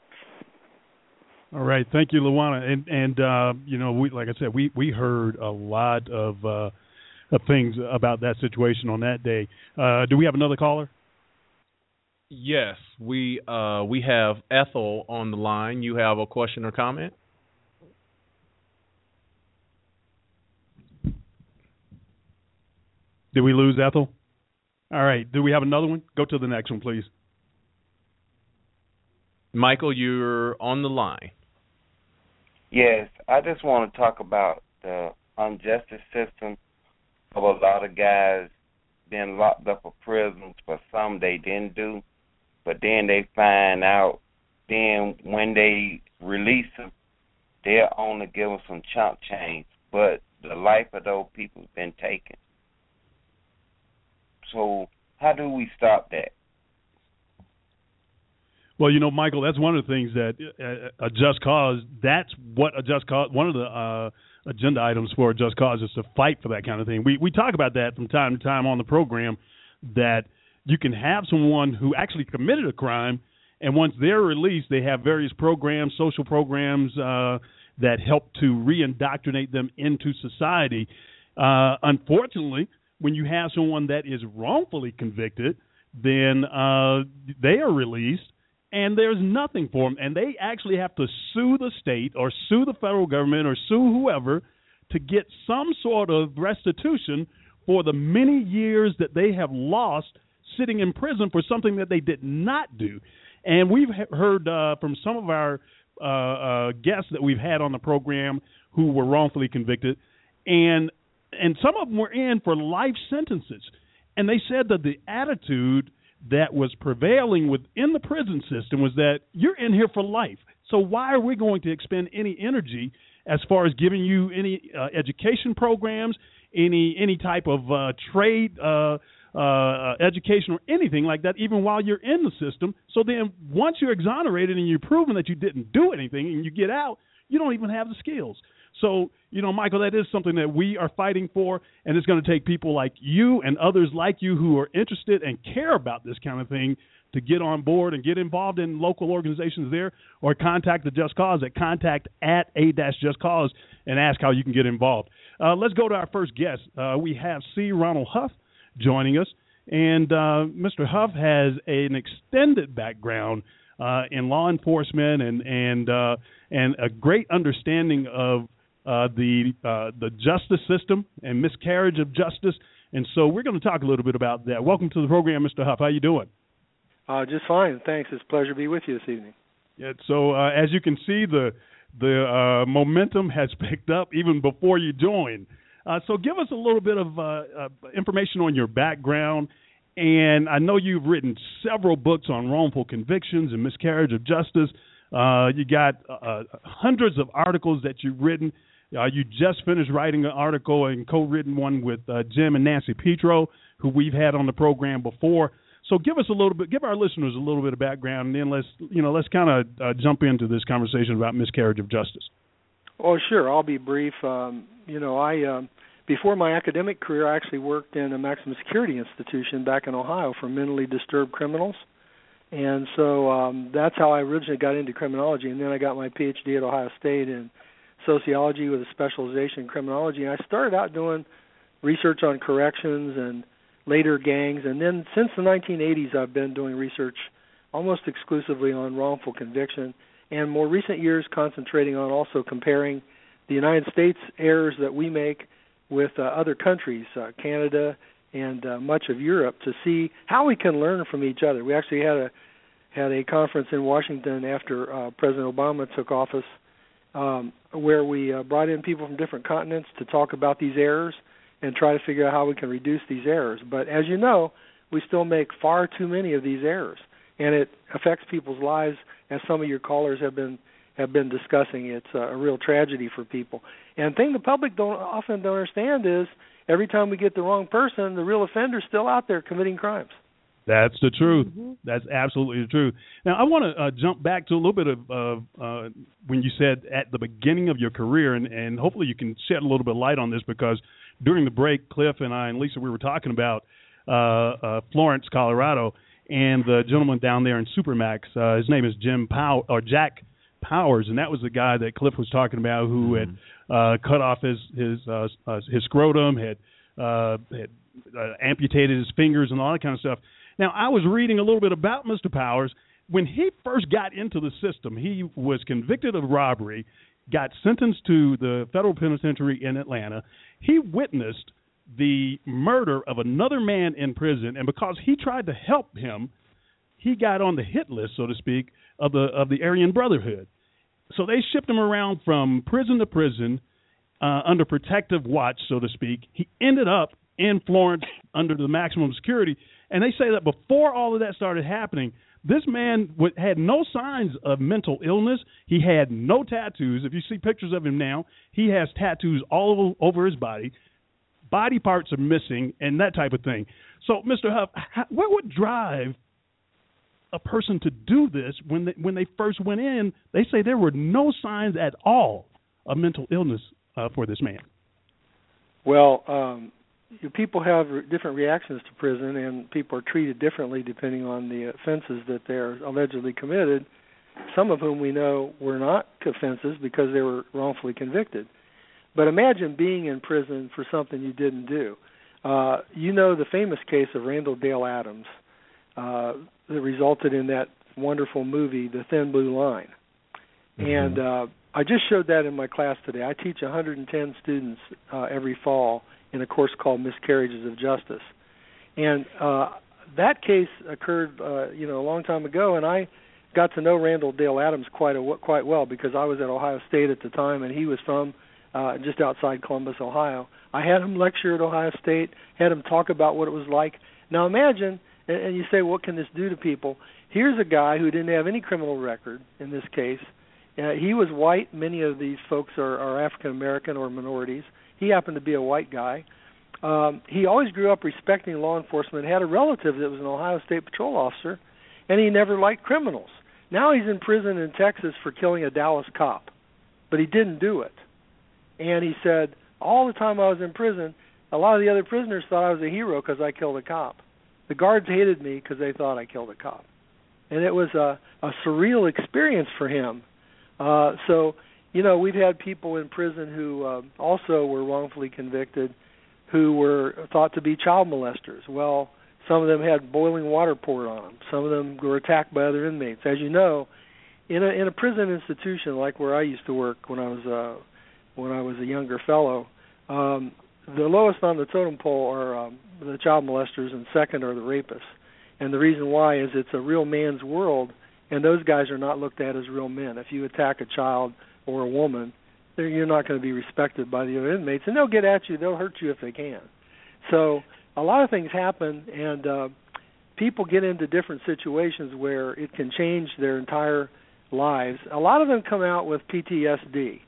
All right, thank you, Luana. And and uh, you know, we like I said, we we heard a lot of uh, of things about that situation on that day. Uh, do we have another caller? Yes, we uh, we have Ethel on the line. You have a question or comment? Did we lose Ethel? All right. Do we have another one? Go to the next one, please. Michael, you're on the line. Yes, I just want to talk about the injustice system of a lot of guys being locked up for prisons for some they didn't do, but then they find out. Then when they release them, they'll only give some chump change, but the life of those people has been taken. So how do we stop that? Well, you know, Michael, that's one of the things that uh, a just cause. That's what a just cause. One of the uh, agenda items for a just cause is to fight for that kind of thing. We we talk about that from time to time on the program. That you can have someone who actually committed a crime, and once they're released, they have various programs, social programs uh, that help to reindoctrinate them into society. Uh, unfortunately, when you have someone that is wrongfully convicted, then uh, they are released and there's nothing for them, and they actually have to sue the state or sue the federal government or sue whoever to get some sort of restitution for the many years that they have lost sitting in prison for something that they did not do. And we've heard uh, from some of our uh, uh, guests that we've had on the program who were wrongfully convicted, and and some of them were in for life sentences, and they said that the attitude that was prevailing within the prison system was that you're in here for life. So why are we going to expend any energy as far as giving you any uh, education programs, any any type of uh, trade uh, uh, education or anything like that, even while you're in the system? So then, once you're exonerated and you're proven that you didn't do anything, and you get out, you don't even have the skills. So, you know, Michael, that is something that we are fighting for, and it's going to take people like you and others like you who are interested and care about this kind of thing to get on board and get involved in local organizations there, or contact the Just Cause at contact at a Just Cause and ask how you can get involved. Uh, let's go to our first guest. Uh, we have C. Ronald Huff joining us, and uh, Mr. Huff has an extended background uh, in law enforcement and and uh, and a great understanding of uh, the uh, the justice system and miscarriage of justice. And so we're going to talk a little bit about that. Welcome to the program, Mr. Huff. How you doing? Uh, just fine, thanks. It's a pleasure to be with you this evening. Yeah, so uh, as you can see, the the uh, momentum has (laughs) picked up even before you joined. Uh, so give us a little bit of uh, uh, information on your background. And I know you've written several books on wrongful convictions and miscarriage of justice. Uh, you got uh, hundreds of articles that you've written. Uh, you just finished writing an article and co-written one with uh, Jim and Nancy Petro, who we've had on the program before. So give us a little bit, give our listeners a little bit of background, and then let's you know let's kind of uh, jump into this conversation about miscarriage of justice. Oh, sure. I'll be brief. Um, you know, I um, before my academic career, I actually worked in a maximum security institution back in Ohio for mentally disturbed criminals, and so um, that's how I originally got into criminology. And then I got my PhD at Ohio State in sociology with a specialization in criminology. And I started out doing research on corrections and later gangs, and then since the 1980s, I've been doing research almost exclusively on wrongful conviction, and more recent years concentrating on also comparing the United States errors that we make with uh, other countries, uh, Canada and uh, much of Europe, to see how we can learn from each other. We actually had a had a conference in Washington after uh, President Obama took office um, where we uh, brought in people from different continents to talk about these errors and try to figure out how we can reduce these errors. But as you know, we still make far too many of these errors, and it affects people's lives. As some of your callers have been have been discussing, it's a real tragedy for people. And thing the public don't often don't understand is every time we get the wrong person, the real offender's still out there committing crimes. That's the truth. Mm-hmm. That's absolutely the truth. Now, I want to uh, jump back to a little bit of uh, when you said at the beginning of your career, and, and hopefully you can shed a little bit of light on this because during the break, Cliff and I and Lisa, we were talking about uh, uh, Florence, Colorado, and the gentleman down there in Supermax. Uh, his name is Jim Pow or Jack Powers, and that was the guy that Cliff was talking about who mm-hmm. had uh, cut off his his uh, uh, his scrotum, had uh, had uh, amputated his fingers, and all that kind of stuff. Now, I was reading a little bit about Mr. Powers. When he first got into the system, he was convicted of robbery, got sentenced to the federal penitentiary in Atlanta. He witnessed the murder of another man in prison, and because he tried to help him, he got on the hit list, so to speak, of the of the Aryan Brotherhood. So they shipped him around from prison to prison uh, under protective watch, so to speak. He ended up in Florence under the maximum security and they say that before all of that started happening, this man had no signs of mental illness. He had no tattoos. If you see pictures of him now, he has tattoos all over, his body. Body parts are missing, and that type of thing. So, Mr. Huff, what would drive a person to do this when they, when they first went in, they say there were no signs at all of mental illness uh, for this man. Well, um, people have different reactions to prison, and people are treated differently depending on the offenses that they're allegedly committed. Some of whom we know were not offenses because they were wrongfully convicted. But imagine being in prison for something you didn't do. Uh, you know the famous case of Randall Dale Adams uh, that resulted in that wonderful movie, The Thin Blue Line. Mm-hmm. And uh, I just showed that in my class today. I teach 110 students uh, every fall in a course called Miscarriages of Justice, and uh, that case occurred, uh, you know, a long time ago, and I got to know Randall Dale Adams quite a, quite well because I was at Ohio State at the time, and he was from uh, just outside Columbus, Ohio. I had him lecture at Ohio State, had him talk about what it was like. Now imagine, and, and you say, what can this do to people? Here's a guy who didn't have any criminal record in this case. Uh, he was white. Many of these folks are, are African American or minorities. He happened to be a white guy. Um, he always grew up respecting law enforcement. Had a relative that was an Ohio State patrol officer, and he never liked criminals. Now he's in prison in Texas for killing a Dallas cop, but he didn't do it. And he said, all the time I was in prison, a lot of the other prisoners thought I was a hero because I killed a cop. The guards hated me because they thought I killed a cop, and it was a, a surreal experience for him. Uh, so, you know, we've had people in prison who uh, also were wrongfully convicted, who were thought to be child molesters. Well, some of them had boiling water poured on them. Some of them were attacked by other inmates. As you know, in a in a prison institution like where I used to work when I was uh when I was a younger fellow, um the lowest on the totem pole are um, the child molesters and second are the rapists. And the reason why is it's a real man's world and those guys are not looked at as real men. If you attack a child or a woman, you're not going to be respected by the other inmates and they'll get at you, they'll hurt you if they can. So a lot of things happen and uh people get into different situations where it can change their entire lives. A lot of them come out with PTSD.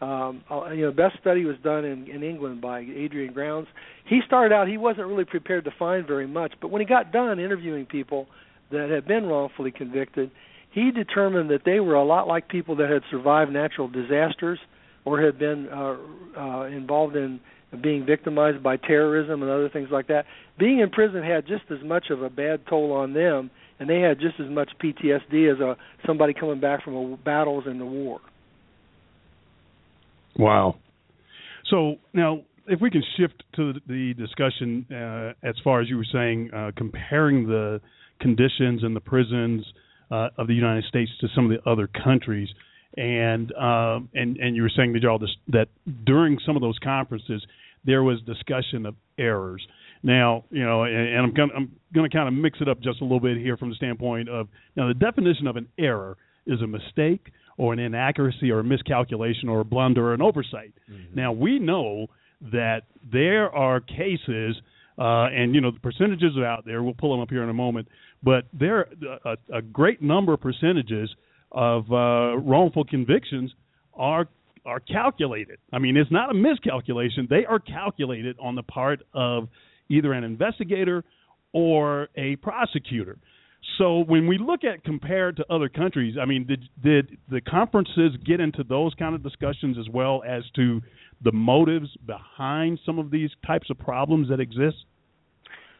Um, uh, you know, best study was done in, in England by Adrian Grounds. He started out; he wasn't really prepared to find very much, but when he got done interviewing people that had been wrongfully convicted, he determined that they were a lot like people that had survived natural disasters or had been uh, uh, involved in being victimized by terrorism and other things like that. Being in prison had just as much of a bad toll on them, and they had just as much PTSD as a somebody coming back from a battles in the war. Wow. So now, if we can shift to the discussion uh, as far as you were saying, uh, comparing the conditions in the prisons uh, of the United States to some of the other countries and um, and and you were saying that y'all this, that during some of those conferences there was discussion of errors. Now, you know, and, and I'm gonna I'm gonna kind of mix it up just a little bit here from the standpoint of now the definition of an error is a mistake or an inaccuracy or a miscalculation or a blunder or an oversight. Mm-hmm. Now we know that there are cases, uh, and you know the percentages are out there. We'll pull them up here in a moment, but there a, a great number of percentages of uh, wrongful convictions are are calculated. I mean, it's not a miscalculation; they are calculated on the part of either an investigator or a prosecutor. So when we look at compared to other countries, I mean, did did the conferences get into those kind of discussions as well as to the motives behind some of these types of problems that exist?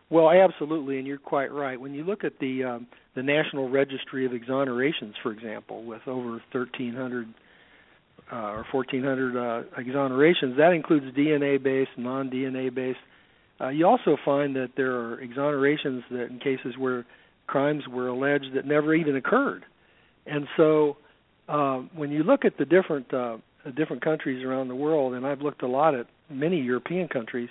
Well, absolutely, and you're quite right. When you look at the um, the National Registry of Exonerations, for example, with over 1,300 uh, or 1,400 uh, exonerations, that includes DNA-based, non-DNA-based. Uh, you also find that there are exonerations that in cases where crimes were alleged that never even occurred, and so uh, when you look at the different uh, different countries around the world, and I've looked a lot at many European countries.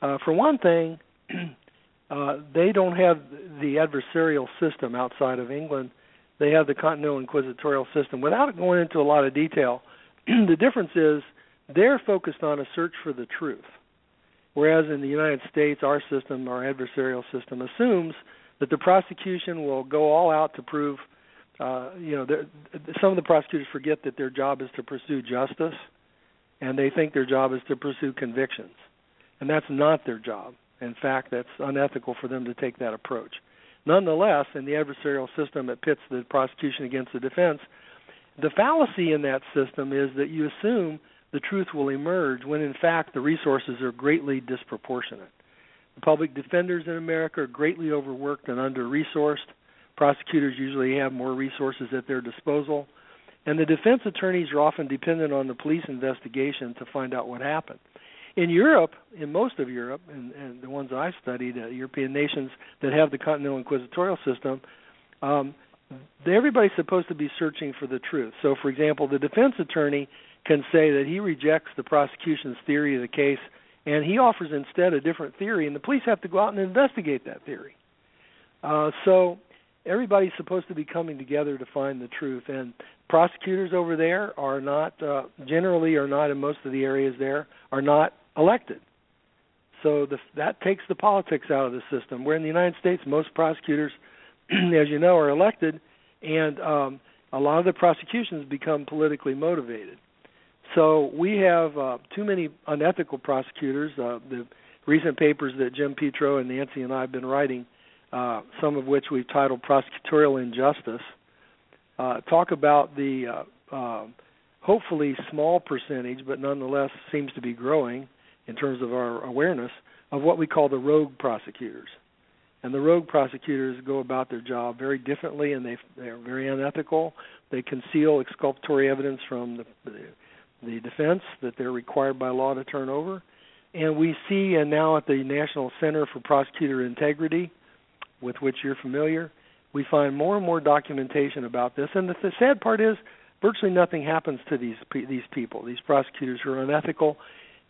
Uh, for one thing, (clears throat) uh, they don't have the adversarial system outside of England. They have the continental inquisitorial system. Without going into a lot of detail, (clears throat) the difference is they're focused on a search for the truth, whereas in the United States, our system, our adversarial system, assumes that the prosecution will go all out to prove. Uh, you know, some of the prosecutors forget that their job is to pursue justice, and they think their job is to pursue convictions, and that's not their job. In fact, that's unethical for them to take that approach. Nonetheless, in the adversarial system, it pits the prosecution against the defense. The fallacy in that system is that you assume the truth will emerge when, in fact, the resources are greatly disproportionate. The public defenders in America are greatly overworked and under resourced. Prosecutors usually have more resources at their disposal. And the defense attorneys are often dependent on the police investigation to find out what happened. In Europe, in most of Europe, and, and the ones I studied, uh, European nations that have the continental inquisitorial system, um, everybody's supposed to be searching for the truth. So, for example, the defense attorney can say that he rejects the prosecution's theory of the case and he offers instead a different theory, and the police have to go out and investigate that theory. Uh, so everybody's supposed to be coming together to find the truth, and prosecutors over there are not uh, generally are not in most of the areas there are not elected. So the, that takes the politics out of the system. Where in the United States, most prosecutors, (clears throat) as you know, are elected, and um, a lot of the prosecutions become politically motivated. So we have uh, too many unethical prosecutors. Uh, the recent papers that Jim Petro and Nancy and I have been writing, uh, some of which we've titled "Prosecutorial Injustice," uh, talk about the uh, uh, hopefully small percentage, but nonetheless seems to be growing in terms of our awareness of what we call the rogue prosecutors. And the rogue prosecutors go about their job very differently, and they they're very unethical. They conceal exculpatory evidence from the, the the defense that they're required by law to turn over. And we see, and now at the National Center for Prosecutor Integrity, with which you're familiar, we find more and more documentation about this. And the, the sad part is, virtually nothing happens to these these people, these prosecutors who are unethical.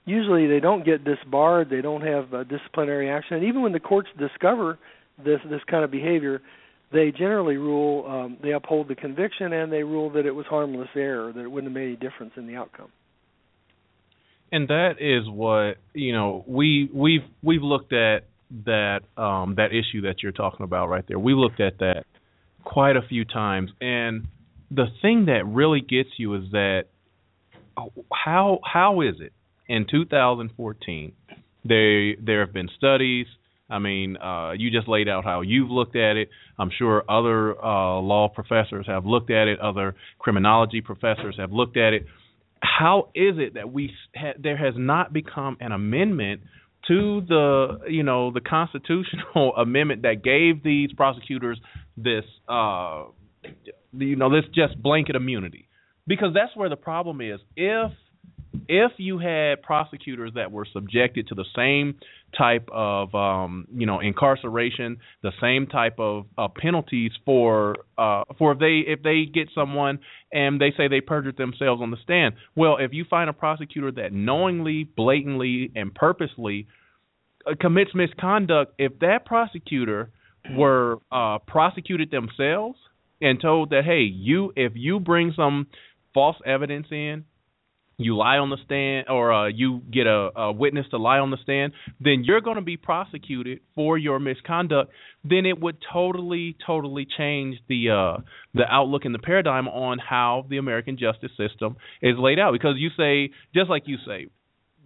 Usually, they don't get disbarred, they don't have uh, disciplinary action. And even when the courts discover this this kind of behavior, they generally rule um, they uphold the conviction and they rule that it was harmless error that it wouldn't have made any difference in the outcome. And that is what you know we we've we've looked at that um that issue that you're talking about right there. We looked at that quite a few times. And the thing that really gets you is that how how is it in 2014 there there have been studies I mean, uh, you just laid out how you've looked at it. I'm sure other uh, law professors have looked at it. Other criminology professors have looked at it. How is it that we ha- there has not become an amendment to the you know the constitutional (laughs) amendment that gave these prosecutors this uh, you know this just blanket immunity? Because that's where the problem is. If if you had prosecutors that were subjected to the same type of um, you know incarceration, the same type of uh, penalties for uh, for if they if they get someone and they say they perjured themselves on the stand. Well, if you find a prosecutor that knowingly, blatantly, and purposely uh, commits misconduct, if that prosecutor were uh, prosecuted themselves and told that hey, you if you bring some false evidence in you lie on the stand or uh, you get a, a witness to lie on the stand, then you're going to be prosecuted for your misconduct. Then it would totally, totally change the uh, the outlook and the paradigm on how the American justice system is laid out. Because you say, just like you say,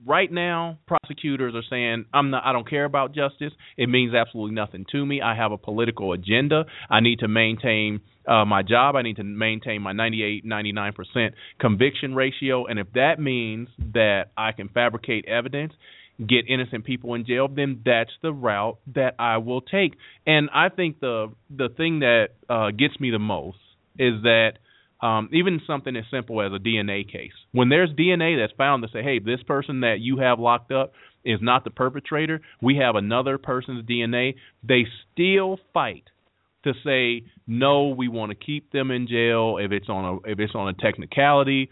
right now prosecutors are saying I'm not I don't care about justice. It means absolutely nothing to me. I have a political agenda. I need to maintain uh, my job. I need to maintain my 98 99% conviction ratio and if that means that I can fabricate evidence get innocent people in jail then that's the route that I will take. And I think the the thing that uh gets me the most is that um, even something as simple as a DNA case. When there's DNA that's found to say, hey, this person that you have locked up is not the perpetrator, we have another person's DNA, they still fight to say no we want to keep them in jail if it's on a if it's on a technicality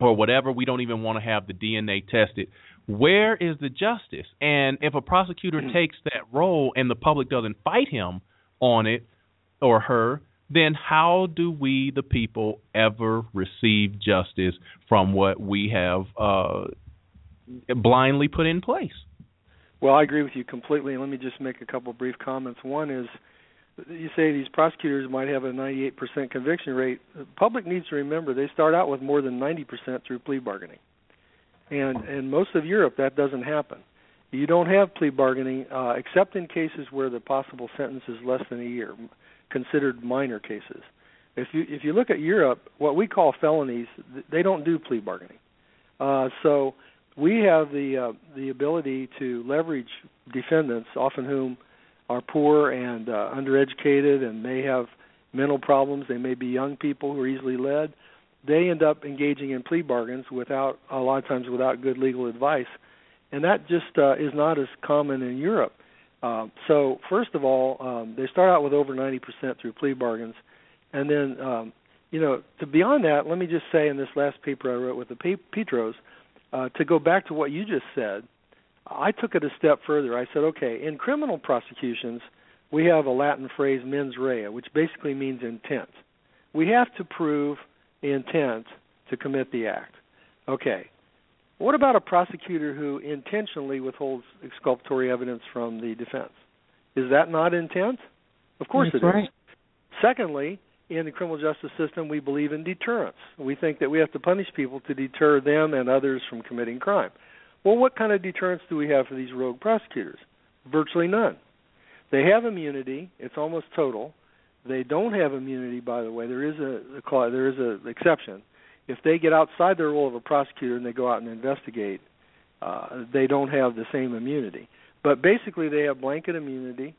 or whatever. We don't even want to have the DNA tested. Where is the justice? And if a prosecutor takes that role and the public doesn't fight him on it or her then how do we, the people, ever receive justice from what we have uh, blindly put in place? Well, I agree with you completely. Let me just make a couple brief comments. One is you say these prosecutors might have a 98% conviction rate. The public needs to remember they start out with more than 90% through plea bargaining. And in most of Europe, that doesn't happen. you don't have plea bargaining uh, except in cases where the possible sentence is less than a year, considered minor cases. If you if you look at Europe, what we call felonies, they don't do plea bargaining. Uh, so we have the uh, the ability to leverage defendants, often whom are poor and uh, undereducated and may have mental problems. They may be young people who are easily led. They end up engaging in plea bargains without a lot of times without good legal advice, and that just uh, is not as common in Europe. Uh, so first of all, um, they start out with over 90% through plea bargains, and then um, you know to beyond that, let me just say in this last paper I wrote with the Petros, uh, to go back to what you just said, I took it a step further. I said, okay, in criminal prosecutions, we have a Latin phrase mens rea, which basically means intent. We have to prove intent to commit the act. Okay. What about a prosecutor who intentionally withholds exculpatory evidence from the defense? Is that not intent? Of course That's it right. is. Secondly, in the criminal justice system, we believe in deterrence. We think that we have to punish people to deter them and others from committing crime. Well, what kind of deterrence do we have for these rogue prosecutors? Virtually none. They have immunity; it's almost total. They don't have immunity, by the way. There is a, a clause, there is an exception. If they get outside their role of a prosecutor and they go out and investigate, uh, they don't have the same immunity. But basically, they have blanket immunity.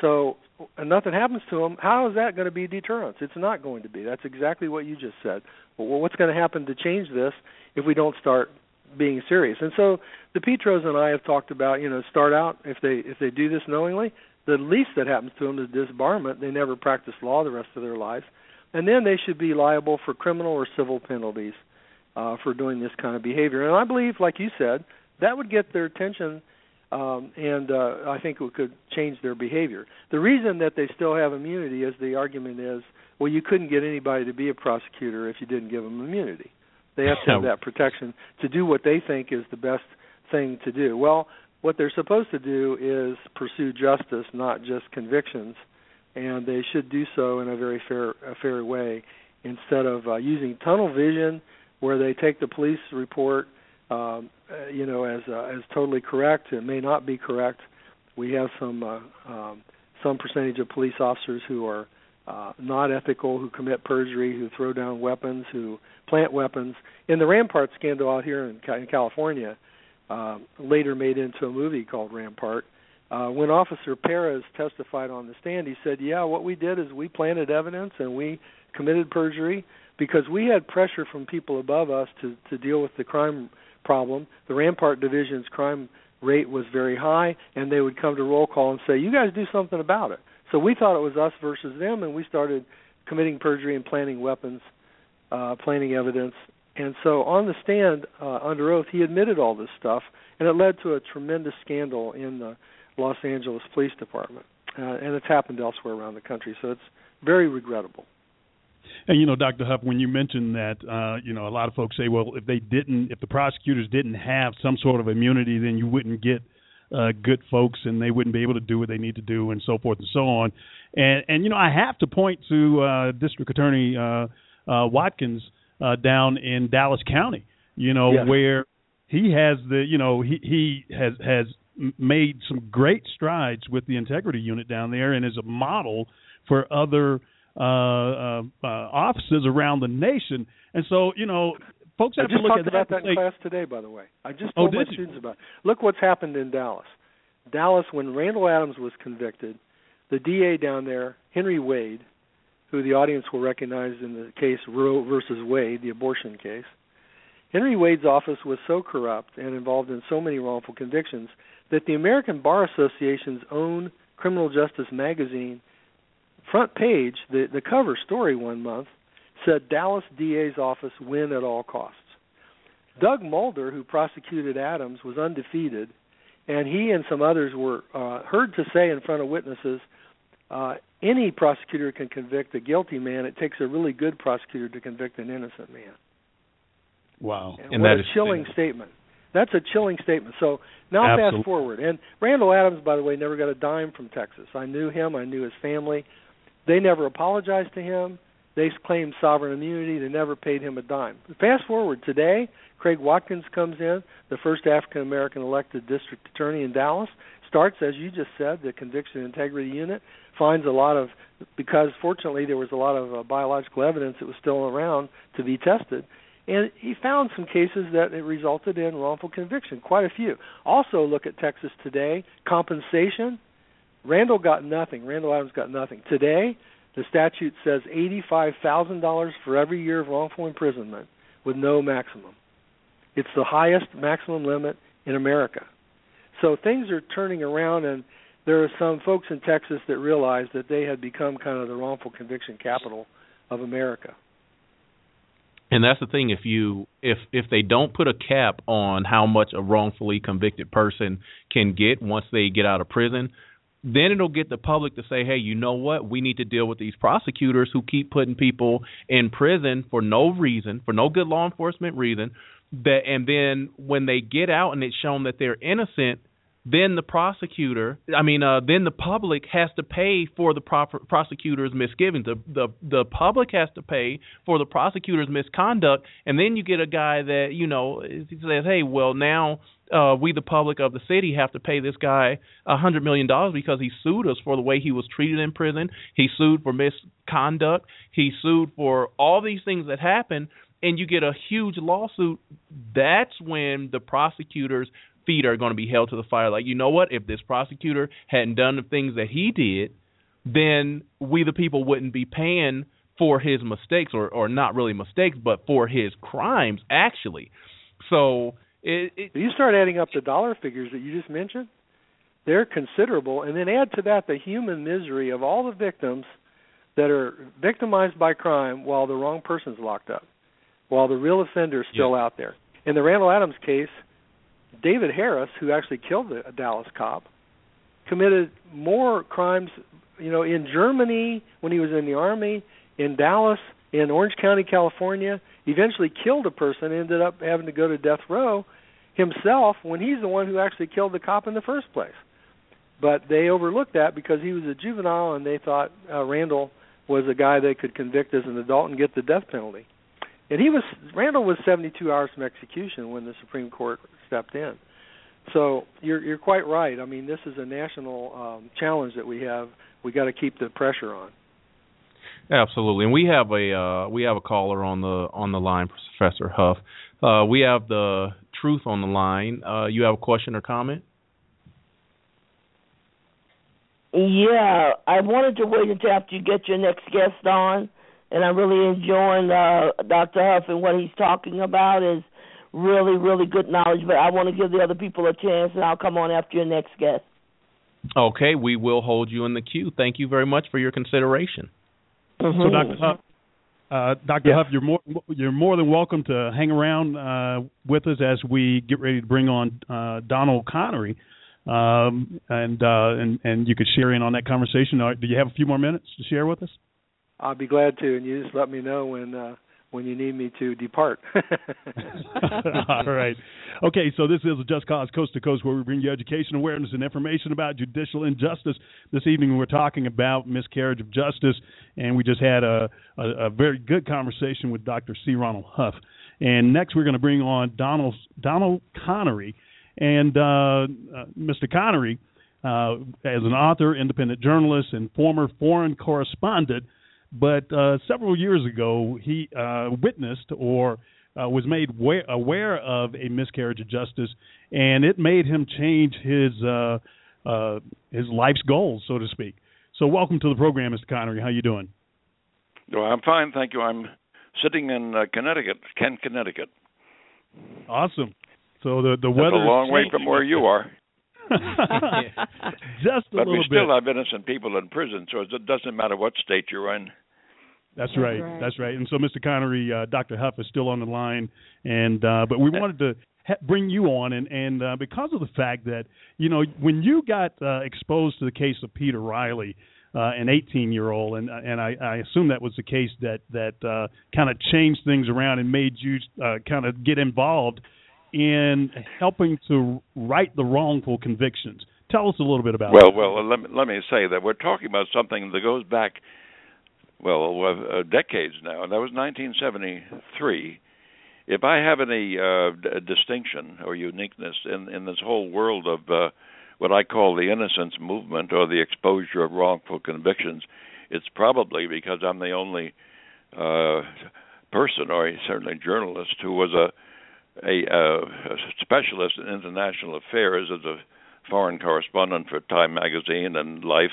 So, and nothing happens to them. How is that going to be deterrence? It's not going to be. That's exactly what you just said. Well, what's going to happen to change this if we don't start being serious? And so, the Petros and I have talked about, you know, start out if they if they do this knowingly, the least that happens to them is disbarment. They never practice law the rest of their lives, and then they should be liable for criminal or civil penalties uh, for doing this kind of behavior. And I believe, like you said, that would get their attention, um, and uh, I think it could change their behavior. The reason that they still have immunity is the argument is, well, you couldn't get anybody to be a prosecutor if you didn't give them immunity. They have to have that protection to do what they think is the best thing to do. Well, what they're supposed to do is pursue justice, not just convictions, and they should do so in a very fair, a fair way, instead of uh, using tunnel vision, where they take the police report, um, you know, as uh, as totally correct. It may not be correct. We have some uh, um, some percentage of police officers who are uh, not ethical, who commit perjury, who throw down weapons, who plant weapons. In the Rampart scandal out here in, in California, uh, later made into a movie called Rampart. Uh, when Officer Perez testified on the stand, he said, "Yeah, what we did is we planted evidence and we committed perjury because we had pressure from people above us to to deal with the crime problem. The Rampart Division's crime rate was very high, and they would come to roll call and say, "You guys do something about it." So we thought it was us versus them, and we started committing perjury and planting weapons, uh, planting evidence, and so on the stand uh, under oath, he admitted all this stuff, and it led to a tremendous scandal in the Los Angeles Police Department. Uh, and it's happened elsewhere around the country, so it's very regrettable. And you know, Dr. Huff, when you mentioned that, uh, you know, a lot of folks say, well, if they didn't, if the prosecutors didn't have some sort of immunity, then you wouldn't get uh, good folks, and they wouldn't be able to do what they need to do, and so forth and so on. And and you know, I have to point to uh, District Attorney uh, uh, Watkins uh, down in Dallas County, you know, yes. where he has the, you know, he he has has made some great strides with the integrity unit down there and is a model for other uh, uh, uh, offices around the nation. And so, you know, folks have I just to look talked at about that, that in class today, by the way. I just Oh, told my did you? students about. It. Look what's happened in Dallas. Dallas, when Randall Adams was convicted, the DA down there, Henry Wade, who the audience will recognize in the case Roe versus Wade, the abortion case. Henry Wade's office was so corrupt and involved in so many wrongful convictions that the American Bar Association's own criminal justice magazine front page, the the cover story one month said Dallas DA's office win at all costs. Doug Mulder, who prosecuted Adams, was undefeated, and he and some others were uh, heard to say in front of witnesses uh, any prosecutor can convict a guilty man. It takes a really good prosecutor to convict an innocent man. Wow. And, And what that a is- chilling statement. That's a chilling statement. So now Absolutely. fast forward. And Randall Adams, by the way, never got a dime from Texas. I knew him. I knew his family. They never apologized to him. They claimed sovereign immunity. They never paid him a dime. Fast forward today, Craig Watkins comes in, the first African American elected district attorney in Dallas. Starts, as you just said, the conviction integrity unit. Finds a lot of, because fortunately there was a lot of uh, biological evidence that was still around to be tested. And he found some cases that it resulted in wrongful conviction, quite a few. Also, look at Texas today compensation. Randall got nothing. Randall Adams got nothing. Today, the statute says $85,000 for every year of wrongful imprisonment with no maximum. It's the highest maximum limit in America. So things are turning around, and there are some folks in Texas that realize that they had become kind of the wrongful conviction capital of America. And that's the thing if you if if they don't put a cap on how much a wrongfully convicted person can get once they get out of prison, then it'll get the public to say, "Hey, you know what? We need to deal with these prosecutors who keep putting people in prison for no reason, for no good law enforcement reason." That and then when they get out and it's shown that they're innocent, then the prosecutor, I mean, uh, then the public has to pay for the pro- prosecutor's misgivings. The, the the public has to pay for the prosecutor's misconduct, and then you get a guy that you know he says, "Hey, well now." Uh, we, the public of the city, have to pay this guy a hundred million dollars because he sued us for the way he was treated in prison. He sued for misconduct. He sued for all these things that happened, and you get a huge lawsuit. That's when the prosecutors feet are going to be held to the fire. Like, you know what? If this prosecutor hadn't done the things that he did, then we the people wouldn't be paying for his mistakes or or not really mistakes, but for his crimes actually. So it, it, you start adding up the dollar figures that you just mentioned, they're considerable, and then add to that the human misery of all the victims that are victimized by crime while the wrong person's locked up, while the real offender is still out there. In the Randall Adams case, David Harris, who actually killed a Dallas cop, committed more crimes, you know, in Germany when he was in the army, in Dallas, in Orange County, California, eventually killed a person, ended up having to go to death row himself when he's the one who actually killed the cop in the first place. But they overlooked that because he was a juvenile and they thought uh, Randall was a guy they could convict as an adult and get the death penalty. And he was Randall was 72 hours from execution when the Supreme Court stepped in. So you're you're quite right. I mean, this is a national um, challenge that we have. We got to keep the pressure on. Absolutely, and we have a uh, we have a caller on the on the line, Professor Huff. Uh, we have the truth on the line. Uh, you have a question or comment? Yeah, I wanted to wait until after you get your next guest on, and I'm really enjoying uh, Dr. Huff and what he's talking about is really, really good knowledge. But I want to give the other people a chance, and I'll come on after your next guest. Okay, we will hold you in the queue. Thank you very much for your consideration. Mm-hmm. So, Dr. Huff, uh, Dr. Huff, you're more you're more than welcome to hang around uh, with us as we get ready to bring on uh, Donald Connery, um, and uh, and and you could share in on that conversation. Do you have a few more minutes to share with us? I'll be glad to, and you just let me know when uh, when you need me to depart. (laughs) All right. Okay, so this is Just Cause Coast to Coast where we bring you education, awareness, and information about judicial injustice. This evening we're talking about miscarriage of justice, and we just had a, a, a very good conversation with Dr. C. Ronald Huff. And next we're going to bring on Donald, Donald Connery. And uh, uh, Mr. Connery, uh, as an author, independent journalist, and former foreign correspondent, but uh, several years ago, he uh, witnessed or uh, was made aware of a miscarriage of justice, and it made him change his uh, uh, his life's goals, so to speak. So, welcome to the program, Mr. Connery. How you doing? Well, I'm fine, thank you. I'm sitting in uh, Connecticut, Kent, Connecticut. Awesome. So the the weather a long way from where you are. Just a but little we still bit. have innocent people in prison, so it doesn't matter what state you're in. That's right. That's right. And so, Mr. Connery, uh, Dr. Huff is still on the line, and uh, but we wanted to ha- bring you on, and and uh, because of the fact that you know when you got uh, exposed to the case of Peter Reilly, uh, an 18-year-old, and and I, I assume that was the case that that uh, kind of changed things around and made you uh, kind of get involved in helping to right the wrongful convictions. Tell us a little bit about Well, that. well, let me let me say that we're talking about something that goes back well, uh, decades now, and that was 1973. If I have any uh, d- distinction or uniqueness in in this whole world of uh, what I call the innocence movement or the exposure of wrongful convictions, it's probably because I'm the only uh, person, or certainly journalist, who was a a, uh, a specialist in international affairs as a foreign correspondent for Time magazine and Life,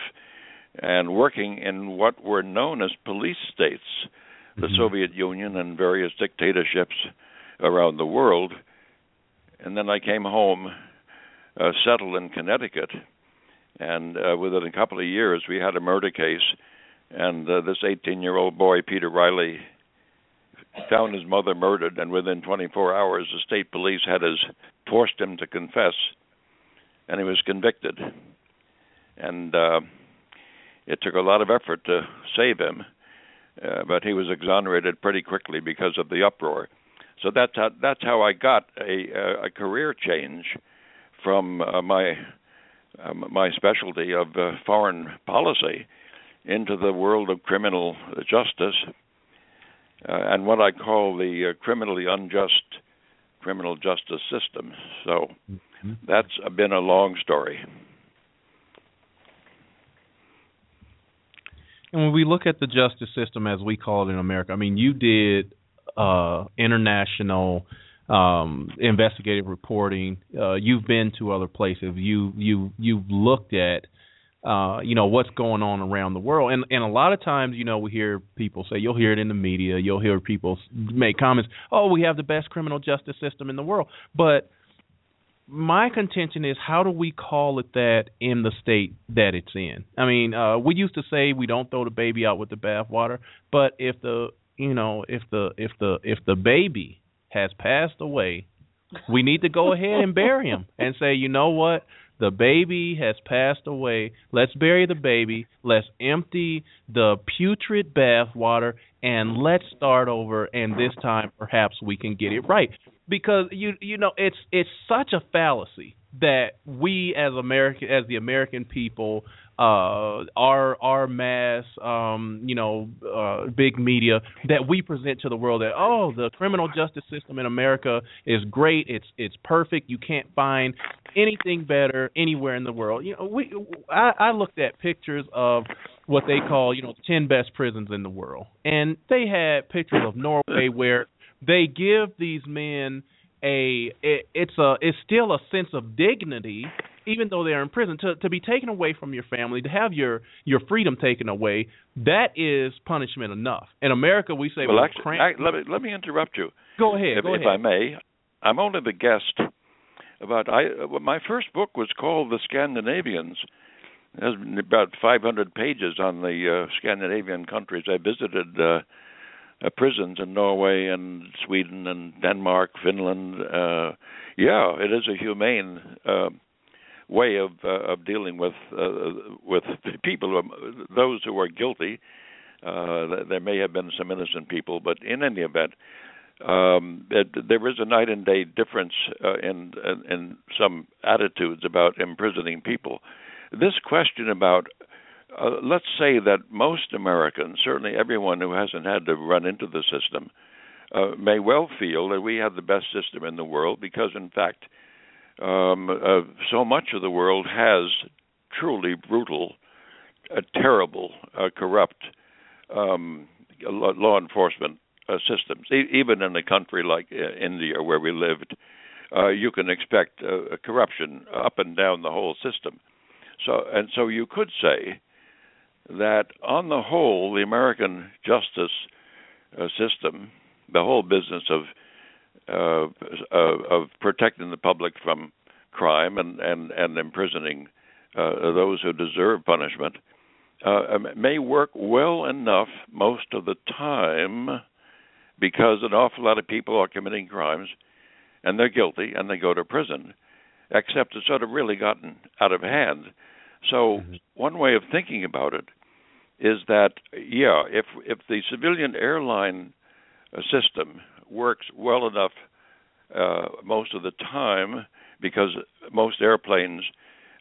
and working in what were known as police states, the mm-hmm. Soviet Union and various dictatorships around the world. And then I came home, uh, settled in Connecticut, and uh, within a couple of years we had a murder case, and uh, this 18-year-old boy, Peter Reilly, found his mother murdered, and within 24 hours, the state police had his forced him to confess, and he was convicted. And uh, it took a lot of effort to save him, uh, but he was exonerated pretty quickly because of the uproar. So that's how that's how I got a a career change from uh, my um, my specialty of uh, foreign policy into the world of criminal justice uh, and what I call the uh, criminally unjust criminal justice system. So mm-hmm. that's been a long story. And when we look at the justice system as we call it in America, I mean, you did uh, international um, investigative reporting. Uh, you've been to other places. You you you've looked at uh, you know what's going on around the world, and and a lot of times, you know, we hear people say, you'll hear it in the media, you'll hear people make comments, oh, we have the best criminal justice system in the world, but my contention is how do we call it that in the state that it's in? I mean, uh we used to say we don't throw the baby out with the bathwater, but if the you know, if the if the if the baby has passed away, we need to go ahead and bury him and say, you know what? The baby has passed away. Let's bury the baby. Let's empty the putrid bathwater and let's start over and this time perhaps we can get it right. Because you you know it's it's such a fallacy that we as American as the American people uh, our our mass, um, you know, uh, big media that we present to the world that oh, the criminal justice system in America is great, it's it's perfect, you can't find anything better anywhere in the world. You know, we I, I looked at pictures of what they call you know ten best prisons in the world, and they had pictures of Norway where they give these men a it, it's a it's still a sense of dignity even though they're in prison, to to be taken away from your family, to have your your freedom taken away, that is punishment enough. In America, we say, well, actually, crank- I, let me let me interrupt you. Go ahead. If, go if ahead. I may, I'm only the guest. About I, my first book was called The Scandinavians. It has about 500 pages on the uh, Scandinavian countries. I visited uh, uh, prisons in Norway and Sweden and Denmark, Finland. Uh, yeah, it is a humane uh, way of uh, of dealing with uh, with people, those who are guilty. Uh, there may have been some innocent people, but in any event, um, it, there is a night and day difference uh, in, in in some attitudes about imprisoning people. This question about uh, let's say that most Americans, certainly everyone who hasn't had to run into the system, uh, may well feel that we have the best system in the world because, in fact, um, uh, so much of the world has truly brutal, uh, terrible, uh, corrupt um, law enforcement uh, systems. E- even in a country like India, where we lived, you can expect corruption up and down the whole system. So, and so you could say that, on the whole, the American justice system, the whole business of uh, of protecting the public from crime and and and imprisoning uh, those who deserve punishment uh, may work well enough most of the time because an awful lot of people are committing crimes and they're guilty and they go to prison except it's sort of really gotten out of hand so mm-hmm. one way of thinking about it is that yeah if if the civilian airline system works well enough uh, most of the time because most airplanes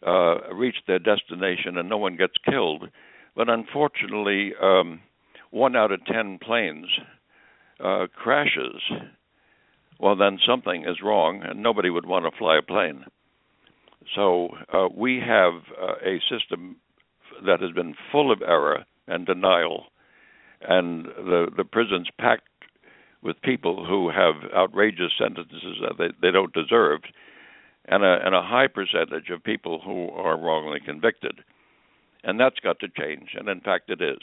uh, reach their destination and no one gets killed. But unfortunately, um, one out of ten planes uh, crashes, well, then something is wrong, and nobody would want to fly a plane. So uh, we have uh, a system that has been full of error and denial, and the the prisons packed with people who have outrageous sentences that they, they don't deserve, and a and a high percentage of people who are wrongly convicted, and that's got to change, and in fact it is,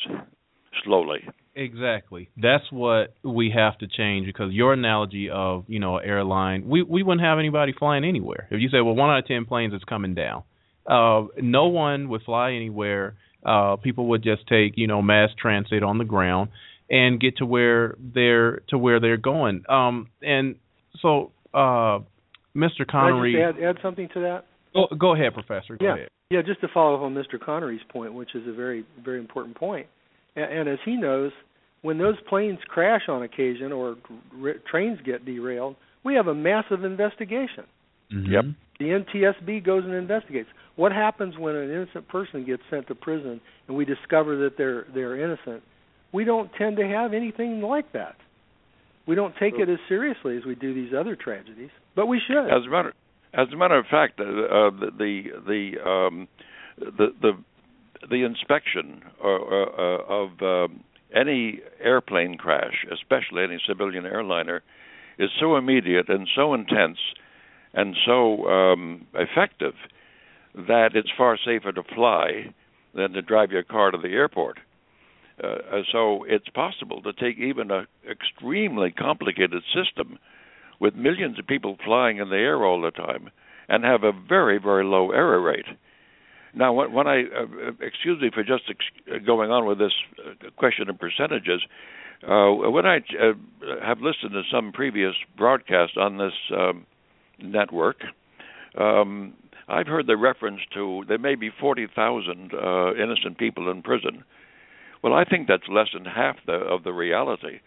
slowly. Exactly. That's what we have to change because your analogy of, you know, airline, we we wouldn't have anybody flying anywhere. If you say, well, one out of 10 planes is coming down. Uh no one would fly anywhere. Uh people would just take, you know, mass transit on the ground and get to where they're to where they're going. Um and so uh Mr. Connery Can I just add, add something to that? Go, go ahead, professor. Go yeah. ahead. Yeah, just to follow up on Mr. Connery's point, which is a very very important point. And, and as he knows, when those planes crash on occasion or r- trains get derailed, we have a massive investigation. Mm-hmm. Yep. The NTSB goes and investigates. What happens when an innocent person gets sent to prison and we discover that they're they're innocent? We don't tend to have anything like that. We don't take it as seriously as we do these other tragedies, but we should. As a matter, as a matter of fact, uh, uh, the the um, the the the inspection uh, uh, of um, any airplane crash, especially any civilian airliner, is so immediate and so intense and so um, effective that it's far safer to fly than to drive your car to the airport. Uh, so it's possible to take even an extremely complicated system with millions of people flying in the air all the time and have a very, very low error rate. Now, when, when I uh, excuse me for just ex- going on with this uh, question of percentages, uh, when I uh, have listened to some previous broadcast on this um, network, um, I've heard the reference to there may be forty thousand uh, innocent people in prison. Well, I think that's less than half the, of the reality.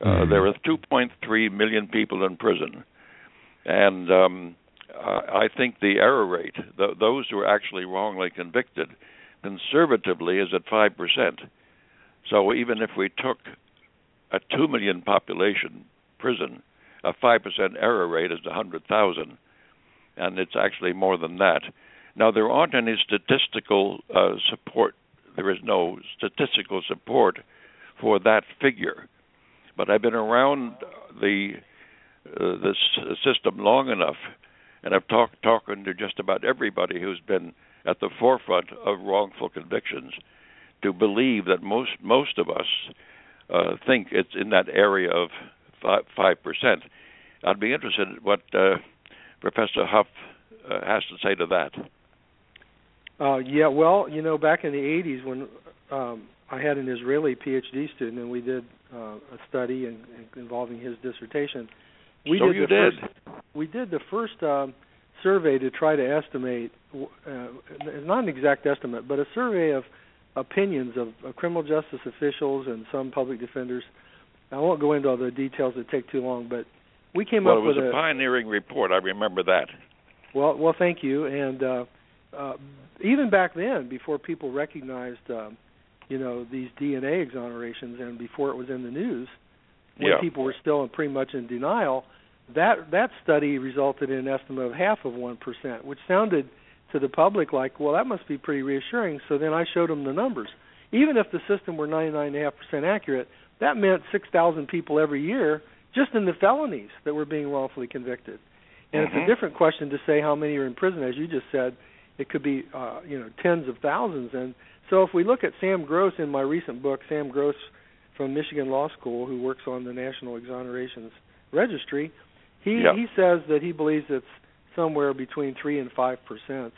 Uh, Mm-hmm. There are 2.3 million people in prison, and um, uh, I think the error rate, th- those who are actually wrongly convicted, conservatively is at five percent. So even if we took a two million population prison, a five percent error rate is a hundred thousand, and it's actually more than that. Now there aren't any statistical uh, support. There is no statistical support for that figure, but I've been around the uh, this system long enough, and I've talked talking to just about everybody who's been at the forefront of wrongful convictions to believe that most most of us uh, think it's in that area of five percent. I'd be interested in what uh, Professor Huff uh, has to say to that. Uh, yeah, well, you know, back in the '80s when um, I had an Israeli PhD student and we did uh, a study in, in, involving his dissertation. We so did you the did. First, we did the first um, survey to try to estimate, uh, not an exact estimate, but a survey of opinions of, of criminal justice officials and some public defenders. I won't go into all the details; it take too long. But we came well, up it was with a, pioneering report. I remember that. Well, well, thank you. And uh, uh, even back then, before people recognized, um, you know, these DNA exonerations, and before it was in the news, when Yeah. people were still pretty much in denial, that that study resulted in an estimate of half of one percent, which sounded to the public like, well, that must be pretty reassuring. So then I showed them the numbers. Even if the system were 99.5% accurate, that meant 6,000 people every year just in the felonies that were being wrongfully convicted. And it's Mhm. a different question to say how many are in prison, as you just said. It could be, uh, you know, tens of thousands. And so if we look at Sam Gross in my recent book, Sam Gross from Michigan Law School, who works on the National Exonerations Registry, he Yep. he says that he believes it's somewhere between three and five percent.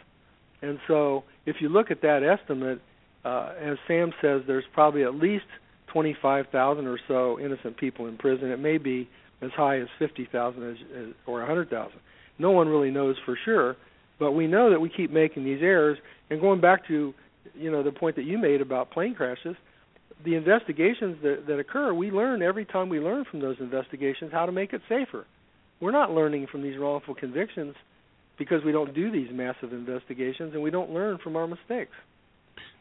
And so if you look at that estimate, uh, as Sam says, there's probably at least 25,000 or so innocent people in prison. It may be as high as 50,000 as, as, or 100,000. No one really knows for sure, but we know that we keep making these errors. And going back to, you know, the point that you made about plane crashes, the investigations that, that occur, we learn every time we learn from those investigations how to make it safer. We're not learning from these wrongful convictions because we don't do these massive investigations and we don't learn from our mistakes.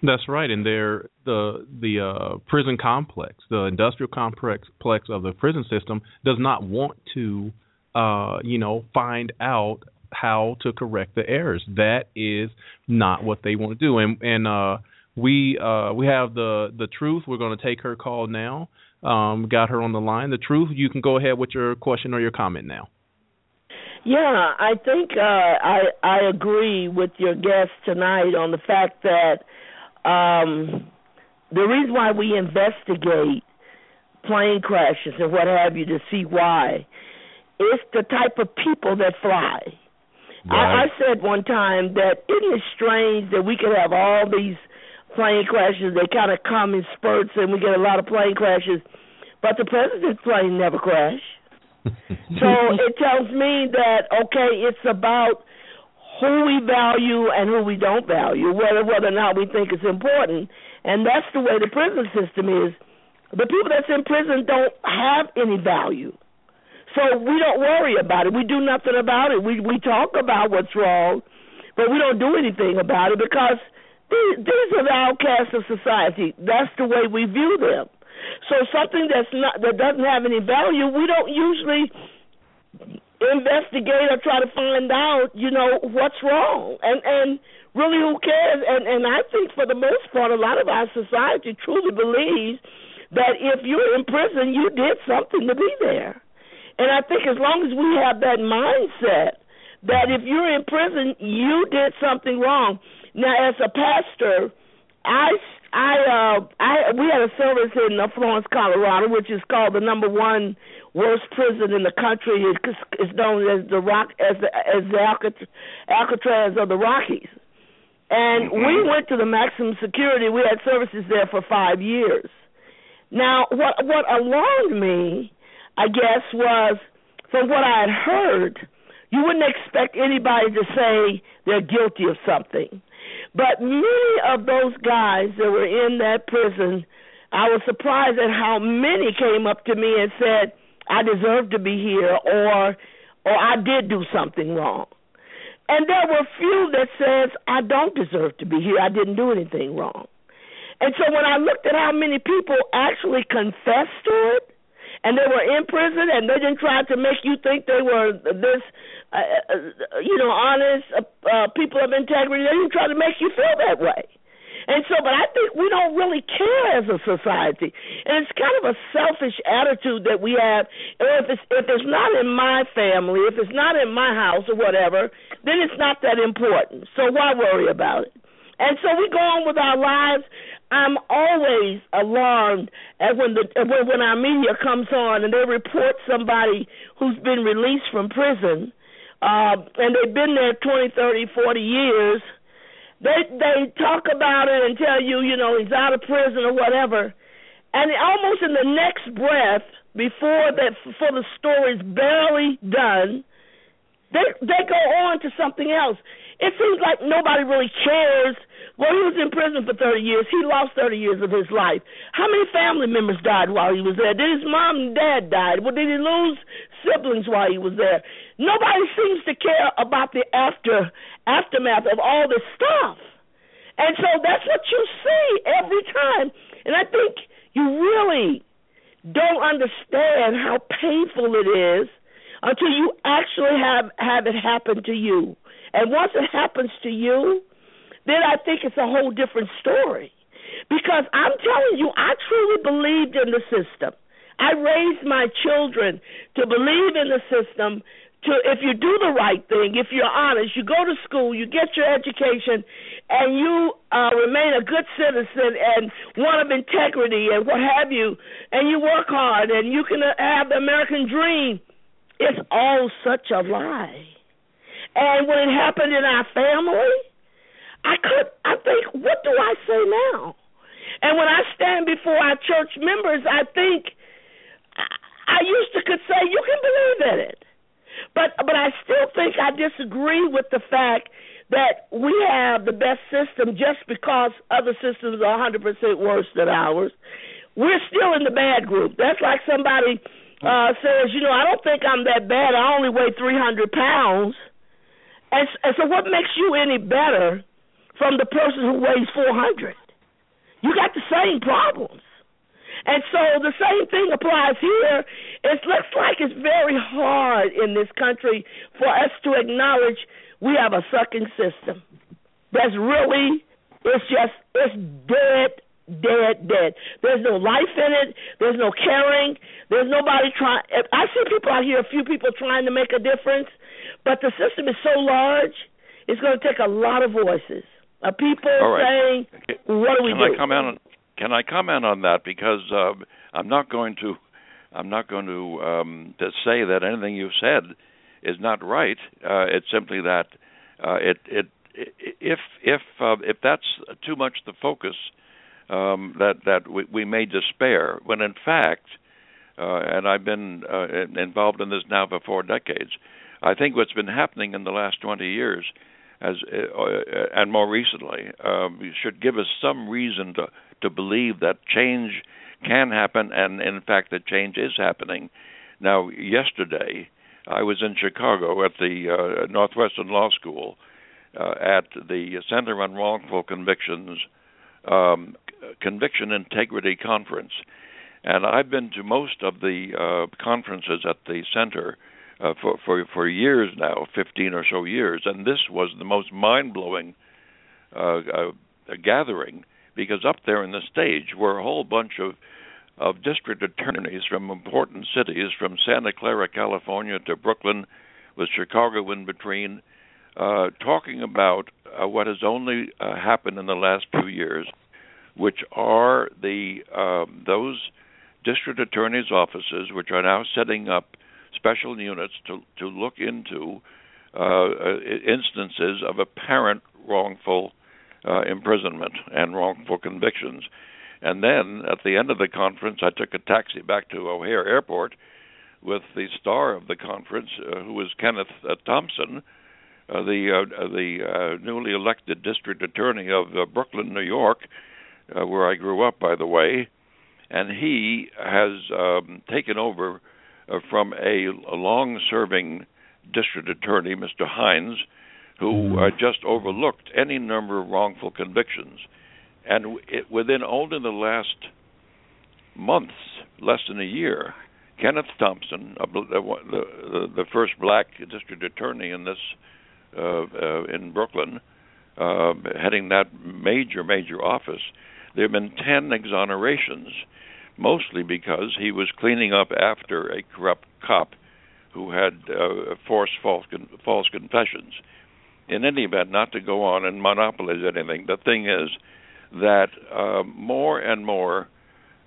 That's right, and they're the the uh, prison complex, the industrial complex of the prison system, does not want to, uh, you know, find out how to correct the errors. That is not what they want to do, and and uh, we uh, we have the the truth. We're going to take her call now. Um, got her on the line. The truth. You can go ahead with your question or your comment now. Yeah, I think uh, I I agree with your guest tonight on the fact that um, the reason why we investigate plane crashes and what have you to see why is the type of people that fly. Right. I, I said one time that isn't it strange that we could have all these plane crashes, they kind of come in spurts and we get a lot of plane crashes, but the president's plane never crashed. (laughs) so it tells me that okay, it's about who we value and who we don't value, whether whether or not we think it's important. And that's the way the prison system is. The people that's in prison don't have any value. So we don't worry about it. We do nothing about it. We we talk about what's wrong, but we don't do anything about it because these, are the outcasts of society. That's the way we view them. So something that's not that doesn't have any value, we don't usually investigate or try to find out, you know, what's wrong. And and really who cares? And and I think for the most part a lot of our society truly believes that if you're in prison you did something to be there. And I think as long as we have that mindset that if you're in prison you did something wrong. Now as a pastor, I I uh I we had a service in uh, Florence, Colorado, which is called the number one worst prison in the country. It's, it's known as the rock as the as the Alcatraz of the Rockies. And mm-hmm. we went to the maximum security. We had services there for five years. Now, what what alarmed me, I guess, was from what I had heard, you wouldn't expect anybody to say they're guilty of something. But many of those guys that were in that prison, I was surprised at how many came up to me and said, I deserve to be here or or I did do something wrong. And there were few that says I don't deserve to be here. I didn't do anything wrong. And so when I looked at how many people actually confessed to it, and they were in prison, and they didn't try to make you think they were this, uh, uh, you know, honest uh, uh, people of integrity. They didn't try to make you feel that way. And so, but I think we don't really care as a society, and it's kind of a selfish attitude that we have. If it's if it's not in my family, if it's not in my house or whatever, then it's not that important. So why worry about it? And so we go on with our lives. I'm always alarmed at when the when, when our media comes on and they report somebody who's been released from prison, uh, and they've been there 20, 30, 40 years they they talk about it and tell you, you know, he's out of prison or whatever, and almost in the next breath, before that, before the story's barely done, they they go on to something else. It seems like nobody really cares. Well, he was in prison for 30 years. He lost 30 years of his life. How many family members died while he was there? Did his mom and dad die? Well, did he lose siblings while he was there? Nobody seems to care about the after aftermath of all this stuff. And so that's what you see every time. And I think you really don't understand how painful it is until you actually have have it happen to you. And once it happens to you, then I think it's a whole different story. Because I'm telling you, I truly believed in the system. I raised my children to believe in the system to if you do the right thing, if you're honest, you go to school, you get your education, and you uh, remain a good citizen and one of integrity and what have you, and you work hard and you can uh, have the American dream. It's all such a lie. And when it happened in our family, I could I think, what do I say now? And when I stand before our church members, I think I, used to could say, you can believe in it. But but I still think I disagree with the fact that we have the best system just because other systems are 100% worse than ours. We're still in the bad group. That's like somebody uh says, you know, I don't think I'm that bad. I only weigh 300 pounds. And, and so what makes you any better from the person who weighs 400? you got the same problems. And so the same thing applies here. It looks like it's very hard in this country for us to acknowledge we have a sucking system. That's really, it's just, it's dead, dead, dead. There's no life in it. There's no caring. There's nobody trying. I see people out here, a few people trying to make a difference, but the system is so large, it's going to take a lot of voices. Of people right. saying, "What do we Can do?" I comment on Can I comment on that because uh, I'm not going to I'm not going to um, to say that anything you've said is not right. Uh, it's simply that uh, it, it if if uh, if that's too much the focus, um, that that we, we may despair. When in fact, uh, and I've been uh, involved in this now for four decades. I think what's been happening in the last 20 years, as uh, and more recently, um, should give us some reason to to believe that change can happen, and in fact, that change is happening. Now, yesterday, I was in Chicago at the uh, Northwestern Law School uh, at the Center on Wrongful Convictions um, Conviction Integrity Conference, and I've been to most of the uh, conferences at the center uh, for for for years now, 15 or so years, and this was the most mind blowing uh, uh, gathering because up there in the stage were a whole bunch of of district attorneys from important cities, from Santa Clara, California, to Brooklyn, with Chicago in between, uh, talking about uh, what has only uh, happened in the last few years, which are the um, those district attorneys' offices, which are now setting up special units to to look into uh, uh, instances of apparent wrongful uh, imprisonment and wrongful convictions. And then at the end of the conference, I took a taxi back to O'Hare Airport with the star of the conference, uh, who was Kenneth uh, Thompson, uh, the the newly elected district attorney of Brooklyn, New York, where I grew up, by the way, and he has um, taken over from a, a long-serving district attorney, Mr. Hynes, who uh, just overlooked any number of wrongful convictions. And it, within only the last months, less than a year, Kenneth Thompson, uh, the, the, the first black district attorney in this uh, uh, in Brooklyn, uh, heading that major major office, there have been ten exonerations, mostly because he was cleaning up after a corrupt cop who had uh, forced false con- false confessions in any event, not to go on and monopolize anything, the thing is that uh, more and more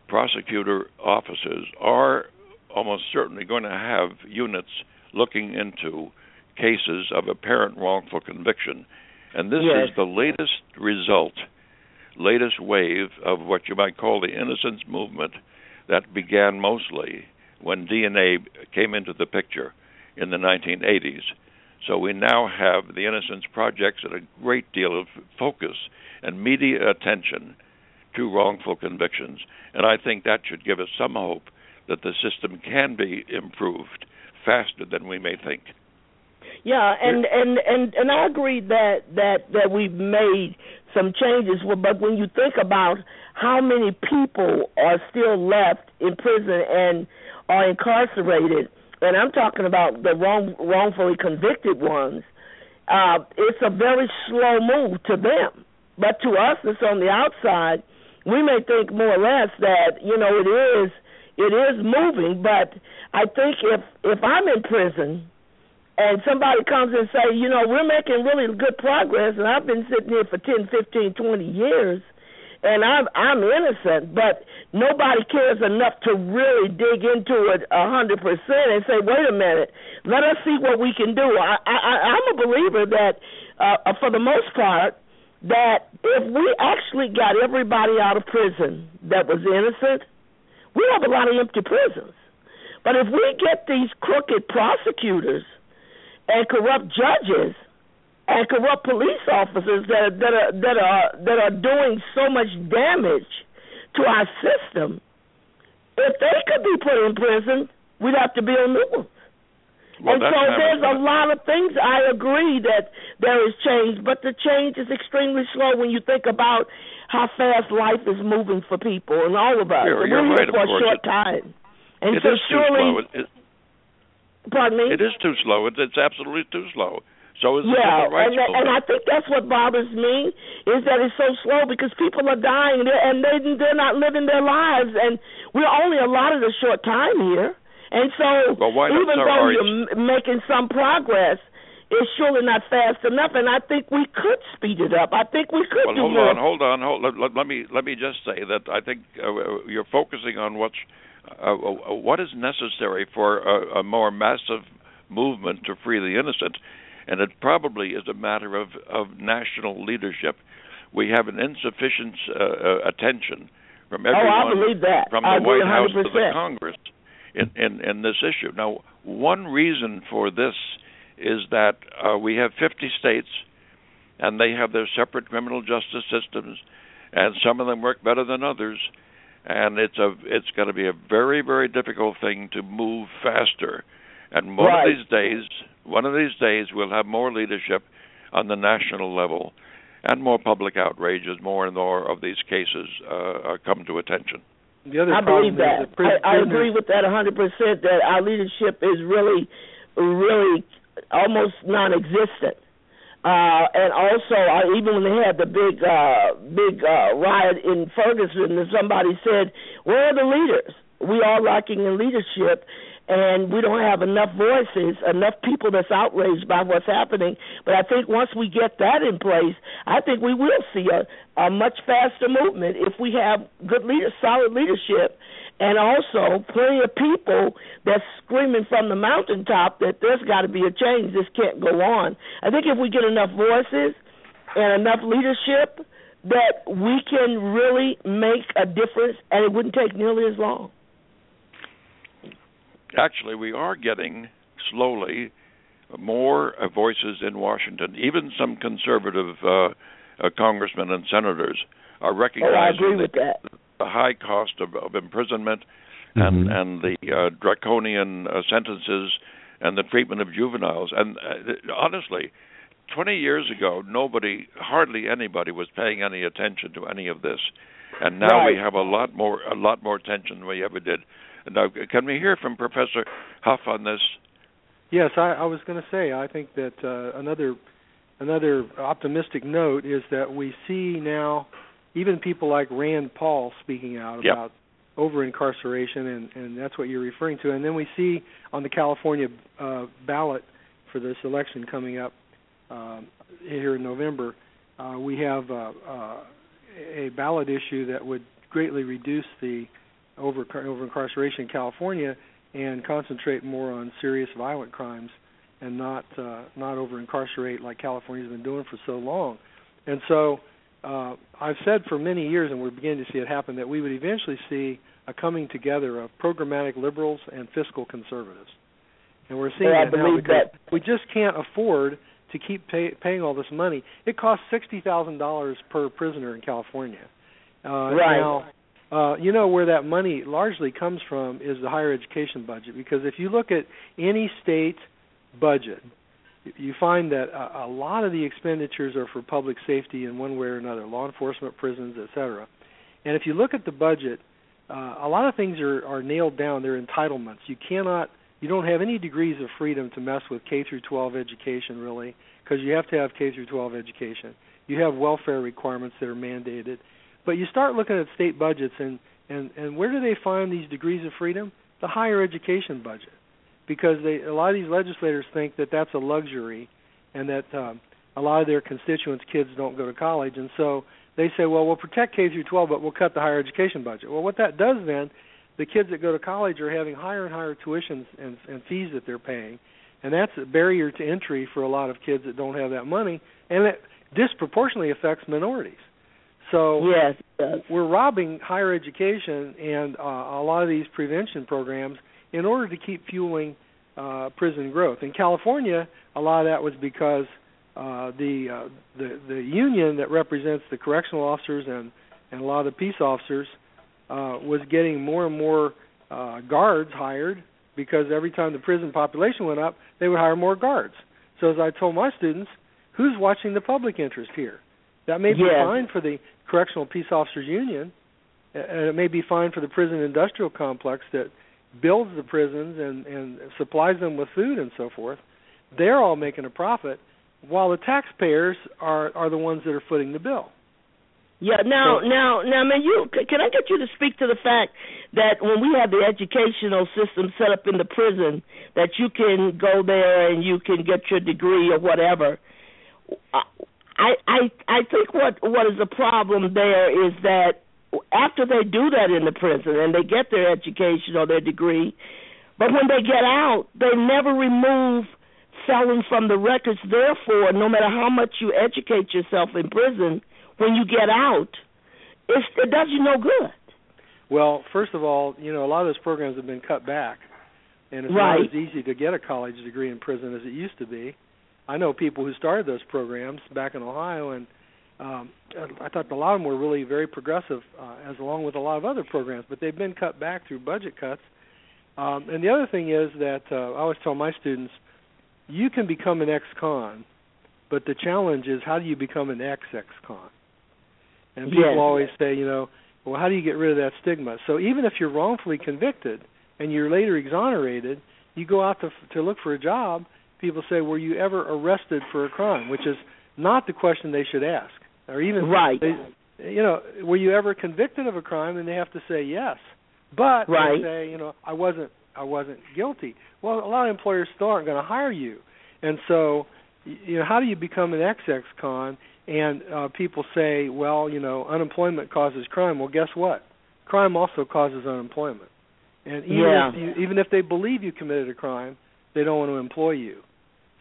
prosecutor offices are almost certainly going to have units looking into cases of apparent wrongful conviction. And this Yes. is the latest result, latest wave of what you might call the innocence movement that began mostly when DNA came into the picture in the 1980s. So we now have the Innocence Projects and a great deal of focus and media attention to wrongful convictions. And I think that should give us some hope that the system can be improved faster than we may think. Yeah, and and and and I agree that that that we've made some changes. But when you think about how many people are still left in prison and are incarcerated, and I'm talking about the wrong wrongfully convicted ones, uh, it's a very slow move to them. But to us that's on the outside, we may think more or less that you know it is it is moving. But I think if if I'm in prison and somebody comes and say, you know, we're making really good progress, and I've been sitting here for ten, fifteen, twenty years, and I'm I'm innocent, but nobody cares enough to really dig into it a hundred percent and say, wait a minute, let us see what we can do. I, I I'm a believer that, uh, for the most part, that if we actually got everybody out of prison that was innocent, we have a lot of empty prisons. But if we get these crooked prosecutors and corrupt judges and corrupt police officers that are, that are that are that are doing so much damage to our system, if they could be put in prison, we'd have to build new ones. Well, and so there's a lot of things. I agree that there is change, but the change is extremely slow when you think about how fast life is moving for people and all of us. You're, you're we're right, for a short It- time. And it so surely, slow. It, it, pardon me. it is too slow. It, it's absolutely too slow. So is the yeah, and that, and I think that's what bothers me is that it's so slow because people are dying they're- and they they're not living their lives, and we're only allotted a short time here, and so Well, even though you're m- making some progress, it's surely not fast enough, and I think we could speed it up. I think we could Well, do hold more. on, hold on, hold. Let, let, let me let me just say that I think uh, you're focusing on what's uh, uh, what is necessary for a, a more massive movement to free the innocent, and it probably is a matter of of national leadership. We have an insufficient uh, uh, attention from Oh, I everyone, believe that. from the White House to the Congress, in, in in this issue. Now, one reason for this is that uh, we have 50 states and they have their separate criminal justice systems, and some of them work better than others. And it's a it's going to be a very very difficult thing to move faster. And one Right. of these days, one of these days, we'll have more leadership on the national level, and more public outrage as more and more of these cases uh, come to attention. The other I problem believe that pris- I, I agree with that a 100% that our leadership is really, really almost non existent. Uh, and also, I, even when they had the big, uh, big uh, riot in Ferguson, and somebody said, "Where are the leaders? We are lacking in leadership, and we don't have enough voices, enough people that's outraged by what's happening." But I think once we get that in place, I think we will see a, a much faster movement if we have good leader, solid leadership, and also plenty of people that's screaming from the mountaintop that there's got to be a change. This can't go on. I think if we get enough voices and enough leadership, that we can really make a difference, and it wouldn't take nearly as long. Actually, we are getting slowly more uh, voices in Washington. Even some conservative uh, uh, congressmen and senators are Oh, I recognizing agree with that. the high cost of, of imprisonment and and the uh, draconian uh, sentences and the treatment of juveniles. And uh, honestly, 20 years ago, nobody, hardly anybody, was paying any attention to any of this, and now we have a lot more a lot more attention than we ever did. Now, can we hear from Professor Huff on this? Yes, I, I was going to say I think that uh, another another optimistic note is that we see now even people like Rand Paul speaking out Yep. about over incarceration, and and that's what you're referring to. And then we see on the California uh, ballot for this election coming up um, here in November, uh, we have uh, uh, a ballot issue that would greatly reduce the over over incarceration in California and concentrate more on serious violent crimes and not uh, not over incarcerate like California's been doing for so long. And so uh, I've said for many years, and we're beginning to see it happen, that we would eventually see a coming together of programmatic liberals and fiscal conservatives. And we're seeing I that now because that. we just can't afford to keep pay, paying all this money. It costs sixty thousand dollars per prisoner in California. Uh, Right. Now, uh, you know where that money largely comes from is the higher education budget. Because if you look at any state budget, you find that a, a lot of the expenditures are for public safety in one way or another, law enforcement, prisons, et cetera. And if you look at the budget, uh, a lot of things are, are nailed down. They're entitlements. You cannot, you don't have any degrees of freedom to mess with K through 12 education, really, because you have to have K through 12 education. You have welfare requirements that are mandated. But you start looking at state budgets, and and and where do they find these degrees of freedom? The higher education budget, because they a lot of these legislators think that that's a luxury, and that um, a lot of their constituents' kids don't go to college, and so they say, well, we'll protect K through 12, but we'll cut the higher education budget. Well, what that does then, the kids that go to college are having higher and higher tuitions and, and fees that they're paying, and that's a barrier to entry for a lot of kids that don't have that money, and it disproportionately affects minorities. So Yes, we're robbing higher education and uh, a lot of these prevention programs in order to keep fueling uh, prison growth. In California, a lot of that was because uh, the uh, the the union that represents the correctional officers and and a lot of the peace officers uh, was getting more and more uh, guards hired because every time the prison population went up, they would hire more guards. So as I told my students, who's watching the public interest here? That may be Yes. fine for the Correctional Peace Officers Union, and it may be fine for the prison industrial complex that builds the prisons and and supplies them with food and so forth. They're all making a profit, while the taxpayers are are the ones that are footing the bill. Yeah. Now, now, now, man, you can I get you to speak to the fact that when we have the educational system set up in the prison, that you can go there and you can get your degree or whatever. Uh, I, I, I think what what is the problem there is that after they do that in the prison and they get their education or their degree, but when they get out, they never remove felons from the records. Therefore, no matter how much you educate yourself in prison, when you get out, it's, it does you no good. Well, first of all, you know a lot of those programs have been cut back, and it's Right. not as easy to get a college degree in prison as it used to be. I know people who started those programs back in Ohio, and um, I thought a lot of them were really very progressive, uh, as along with a lot of other programs. But they've been cut back through budget cuts. Um, and the other thing is that uh, I always tell my students, you can become an ex-con, but the challenge is how do you become an ex-ex-con? And people Yes. always say, you know, well, how do you get rid of that stigma? So even if you're wrongfully convicted and you're later exonerated, you go out to to look for a job. People say, were you ever arrested for a crime? Which is not the question they should ask, or even Right. They, you know, were you ever convicted of a crime? And they have to say yes, but Right. they say, you know, I wasn't, I wasn't guilty. Well, a lot of employers still aren't going to hire you, and so, you know, how do you become an XX con? And uh, people say, well, you know, unemployment causes crime. Well, guess what? Crime also causes unemployment. And even Yeah. if you, even if they believe you committed a crime, they don't want to employ you.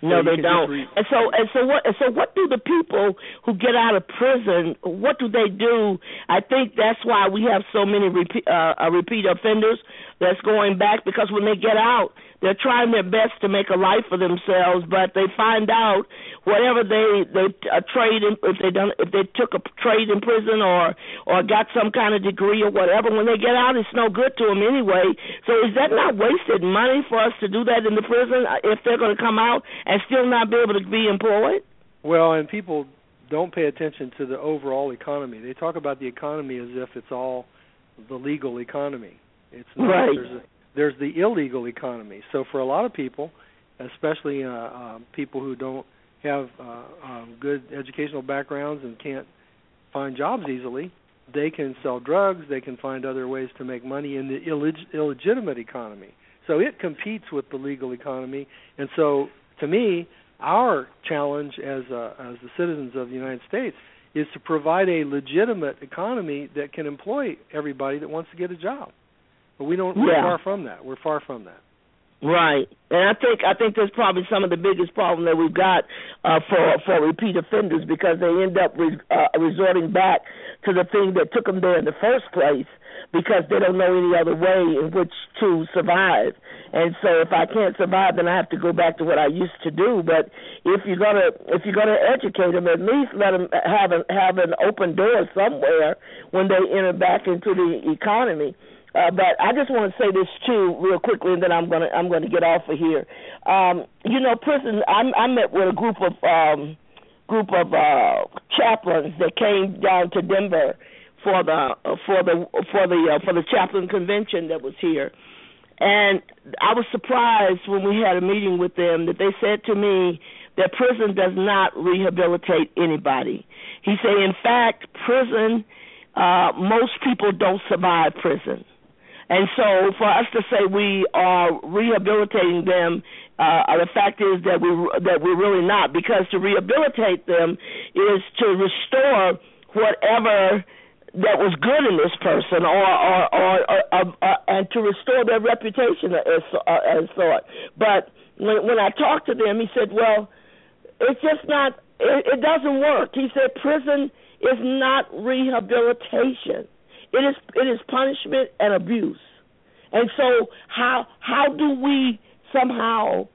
No, they don't. re- and so, and so, what? And so, what do the people who get out of prison? What do they do? I think that's why we have so many repeat, uh, uh, repeat offenders that's going back because when they get out, they're trying their best to make a life for themselves, but they find out whatever they they uh, trade in, if they done if they took a trade in prison or or got some kind of degree or whatever, when they get out, it's no good to them anyway. So is that not wasted money for us to do that in the prison uh, if they're going to come out and still not be able to be employed? Well, and people don't pay attention to the overall economy. They talk about the economy as if it's all the legal economy. It's not. Right. There's, a, there's the illegal economy. So for a lot of people, especially uh, uh, people who don't have uh, um, good educational backgrounds and can't find jobs easily, they can sell drugs. They can find other ways to make money in the illeg- illegitimate economy. So it competes with the legal economy. And so, to me, our challenge as uh, as the citizens of the United States is to provide a legitimate economy that can employ everybody that wants to get a job. But we don't. We're Yeah. far from that. We're far from that. Right, and I think I think that's probably some of the biggest problem that we've got uh, for for repeat offenders because they end up re, uh, resorting back to the thing that took them there in the first place because they don't know any other way in which to survive. And so if I can't survive, then I have to go back to what I used to do. But if you're gonna if you're gonna educate them, at least let them have an have an open door somewhere when they enter back into the economy. Uh, but I just want to say this too, real quickly, and then I'm gonna I'm gonna get off of here. Um, you know, prison. I, I met with a group of um, group of uh, chaplains that came down to Denver for the for the for the uh, for the chaplain convention that was here, and I was surprised when we had a meeting with them that they said to me that prison does not rehabilitate anybody. He said, in fact, prison. Uh, most people don't survive prison. And so, for us to say we are rehabilitating them, uh, the fact is that we that we're really not, because to rehabilitate them is to restore whatever that was good in this person, or or or, or, or, or and to restore their reputation as uh, as thought. But when when I talked to them, he said, "Well, it's just not. It, it doesn't work." He said, "Prison is not rehabilitation." It is it is punishment and abuse. And so how how do we somehow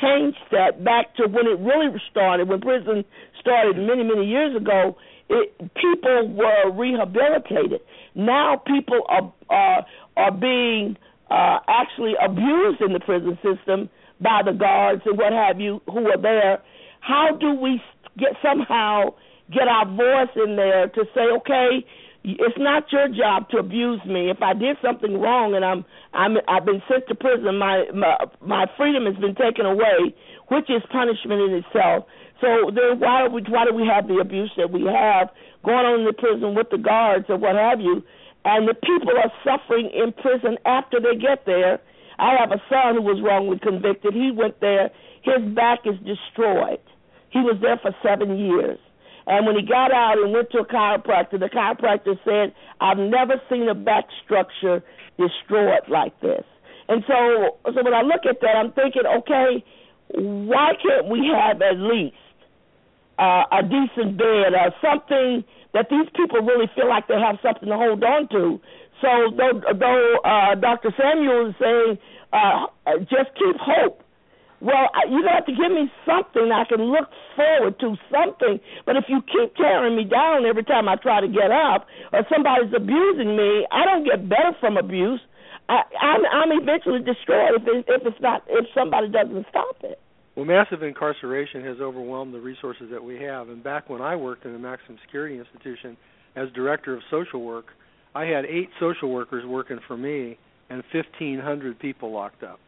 change that back to when it really started, when prison started many, many years ago, it, people were rehabilitated. Now people are are are being uh actually abused in the prison system by the guards and what have you who are there. How do we get somehow get our voice in there to say, okay, it's not your job to abuse me. If I did something wrong and I'm I'm I've been sent to prison, my my, my freedom has been taken away, which is punishment in itself. So then why do we why do we have the abuse that we have going on in the prison with the guards or what have you? And the people are suffering in prison after they get there. I have a son who was wrongly convicted. He went there. His back is destroyed. He was there for seven years. And when he got out and went to a chiropractor, the chiropractor said, I've never seen a back structure destroyed like this. And so, so when I look at that, I'm thinking, okay, why can't we have at least uh, a decent bed or something that these people really feel like they have something to hold on to? So though, though uh, Dr. Samuel is saying, uh, just keep hope well, to have to give me something I can look forward to, something. But if you keep tearing me down every time I try to get up, or somebody's abusing me, I don't get better from abuse. I, I'm, I'm eventually destroyed if, it, if it's not if somebody doesn't stop it. Well, massive incarceration has overwhelmed the resources that we have. And back when I worked in a maximum security institution as director of social work, I had eight social workers working for me and 1,500 people locked up.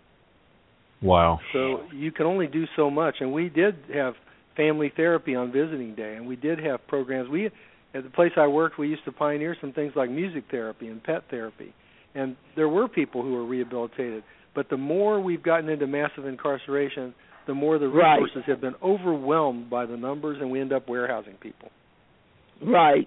Wow. So you can only do so much, and we did have family therapy on visiting day, and we did have programs. We at the place I worked, we used to pioneer some things like music therapy and pet therapy, and there were people who were rehabilitated. But the more we've gotten into massive incarceration, the more the resources right. have been overwhelmed by the numbers, and we end up warehousing people. Right.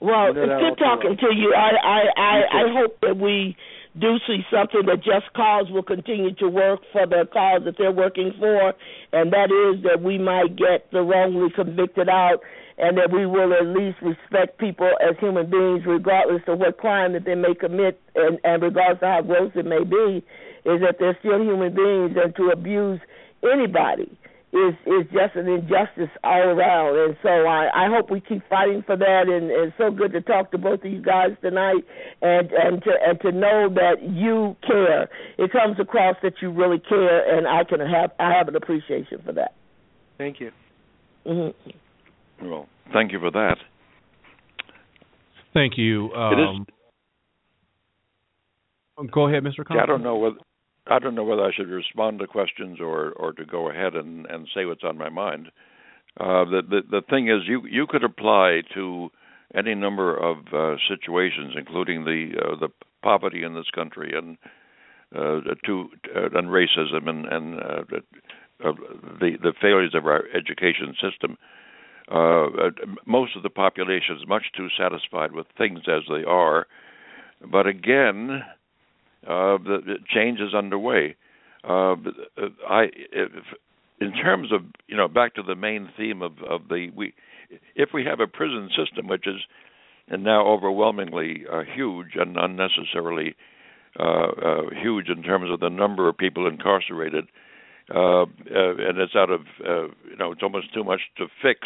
Well, You know that it's good talking well. to you. I I I, I hope that we do see something that Just Cause will continue to work for the cause that they're working for, and that is that we might get the wrongly convicted out, and that we will at least respect people as human beings, regardless of what crime that they may commit, and, and regardless of how gross it may be, is that they're still human beings, and to abuse anybody is is just an injustice all around. And so I, I hope we keep fighting for that. And, and it's so good to talk to both of you guys tonight, and and to and to know that you care. It comes across that you really care, and I can have I have an appreciation for that. Thank you. Mm-hmm. Well, thank you for that. Thank you. It is- Um, Go ahead, Mr. Yeah, I don't know whether I don't know whether I should respond to questions or or to go ahead and and say what's on my mind. Uh, the the the thing is, you you could apply to any number of uh, situations, including the uh, the poverty in this country and uh, to uh, and racism and and uh, the, the the failures of our education system. Uh, uh, most of the population is much too satisfied with things as they are, but again, uh, the, change is underway. Uh, uh, I, if, in terms of you know, back to the main theme of of the we, if we have a prison system which is and now overwhelmingly uh, huge and unnecessarily uh, uh, huge in terms of the number of people incarcerated, and it's out of you know it's almost too much to fix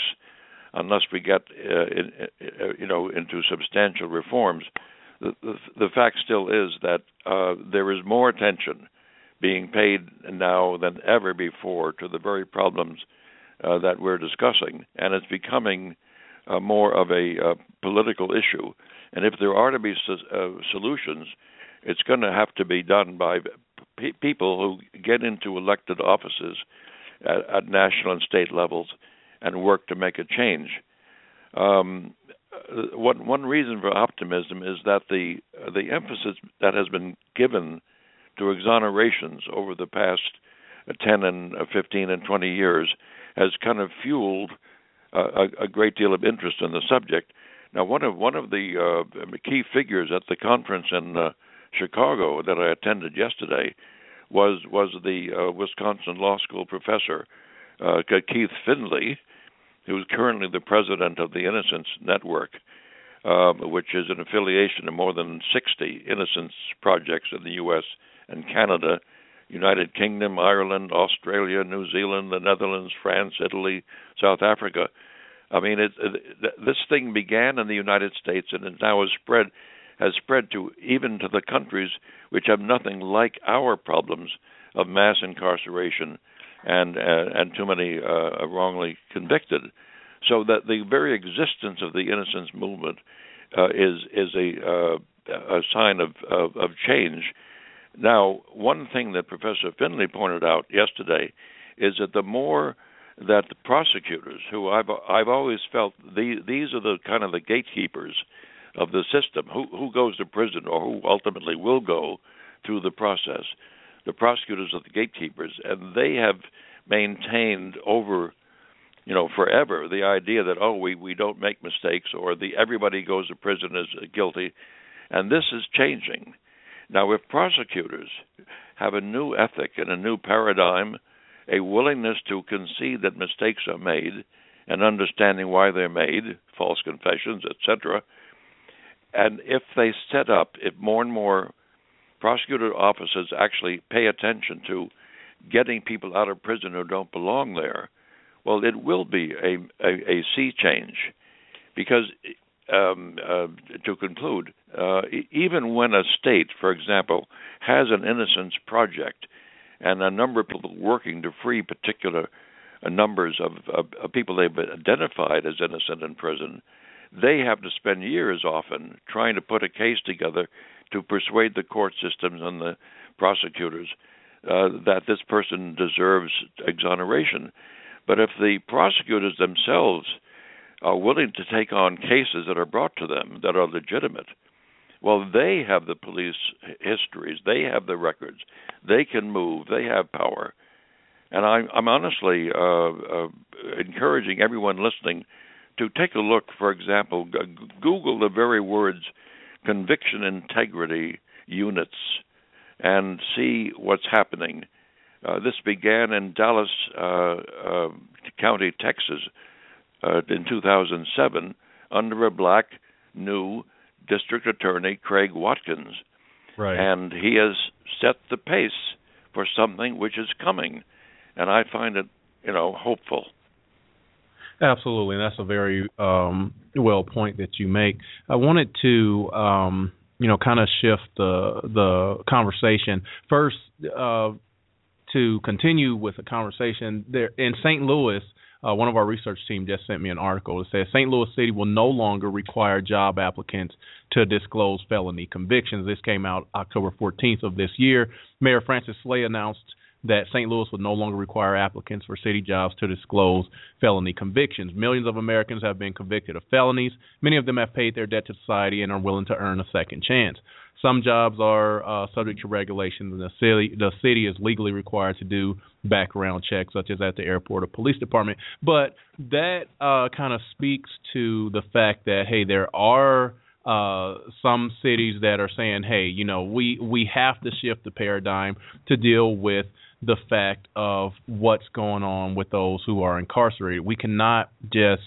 unless we get in, you know into substantial reforms. The, the, fact still is that uh, there is more attention being paid now than ever before to the very problems uh, that we're discussing, and it's becoming uh, more of a uh, political issue. And if there are to be so, uh, solutions, it's going to have to be done by pe- people who get into elected offices at, at national and state levels and work to make a change. Um, one one reason for optimism is that the uh, the emphasis that has been given to exonerations over the past uh, 10 and uh, 15 and 20 years has kind of fueled uh, a, a great deal of interest in the subject. Now, one of one of the uh, key figures at the conference in uh, Chicago that I attended yesterday was was the uh, Wisconsin Law School professor uh, Keith Findley, who is currently the president of the Innocence Network, um, which is an affiliation of more than 60 innocence projects in the U.S. and Canada, United Kingdom, Ireland, Australia, New Zealand, the Netherlands, France, Italy, South Africa. I mean, it, it, this thing began in the United States and it now has spread has spread to even to the countries which have nothing like our problems of mass incarceration and uh, and too many uh, wrongly convicted. So that the very existence of the innocence movement uh, is is a a sign of, of of change. Now, one thing that Professor Findley pointed out yesterday is that the more that the prosecutors, who I've I've always felt the, these are the kind of the gatekeepers of the system, who who goes to prison or who ultimately will go through the process, the prosecutors are the gatekeepers, and they have maintained over you know forever the idea that oh we we don't make mistakes or the everybody goes to prison is guilty and this is changing. Now if prosecutors have a new ethic and a new paradigm a willingness to concede that mistakes are made and understanding why they're made false confessions etc and if they set up if more and more prosecutor offices actually pay attention to getting people out of prison who don't belong there well, it will be a, a, a sea change. Because, um, uh, to conclude, uh, even when a state, for example, has an innocence project and a number of people working to free particular numbers of, of, of people they've identified as innocent in prison, they have to spend years often trying to put a case together to persuade the court systems and the prosecutors uh, that this person deserves exoneration. But if the prosecutors themselves are willing to take on cases that are brought to them that are legitimate, well, they have the police histories, they have the records, they can move, they have power. And I'm, I'm honestly uh, uh, encouraging everyone listening to take a look, for example, Google the very words conviction integrity units and see what's happening uh, this began in Dallas uh, uh, County, Texas, uh, in 2007 under a black new district attorney, Craig Watkins. Right. And he has set the pace for something which is coming, and I find it, you know, hopeful. Absolutely, and that's a very um, well point that you make. I wanted to, um, you know, kind of shift the the conversation first. Uh, to continue with the conversation, there in St. Louis, uh, one of our research team just sent me an article that says St. Louis City will no longer require job applicants to disclose felony convictions. This came out October 14th of this year. Mayor Francis Slay announced that St. Louis would no longer require applicants for city jobs to disclose felony convictions. Millions of Americans have been convicted of felonies. Many of them have paid their debt to society and are willing to earn a second chance. Some jobs are uh, subject to regulation. The city, the city is legally required to do background checks, such as at the airport or police department. But that uh, kind of speaks to the fact that hey, there are uh, some cities that are saying, hey, you know, we we have to shift the paradigm to deal with the fact of what's going on with those who are incarcerated. We cannot just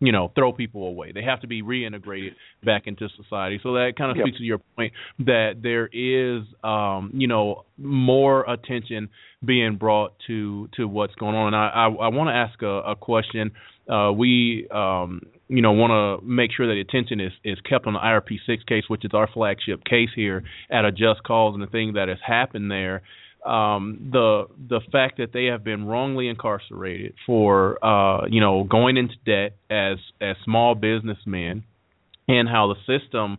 you know throw people away. They have to be reintegrated back into society. So that kind of yep. speaks to your point that there is um, you know more attention being brought to to what's going on. And I I, I want to ask a, a question. Uh, we um, you know want to make sure that attention is is kept on the IRP six case, which is our flagship case here at a just cause, and the thing that has happened there um, the the fact that they have been wrongly incarcerated for uh, you know going into debt as as small businessmen, and how the system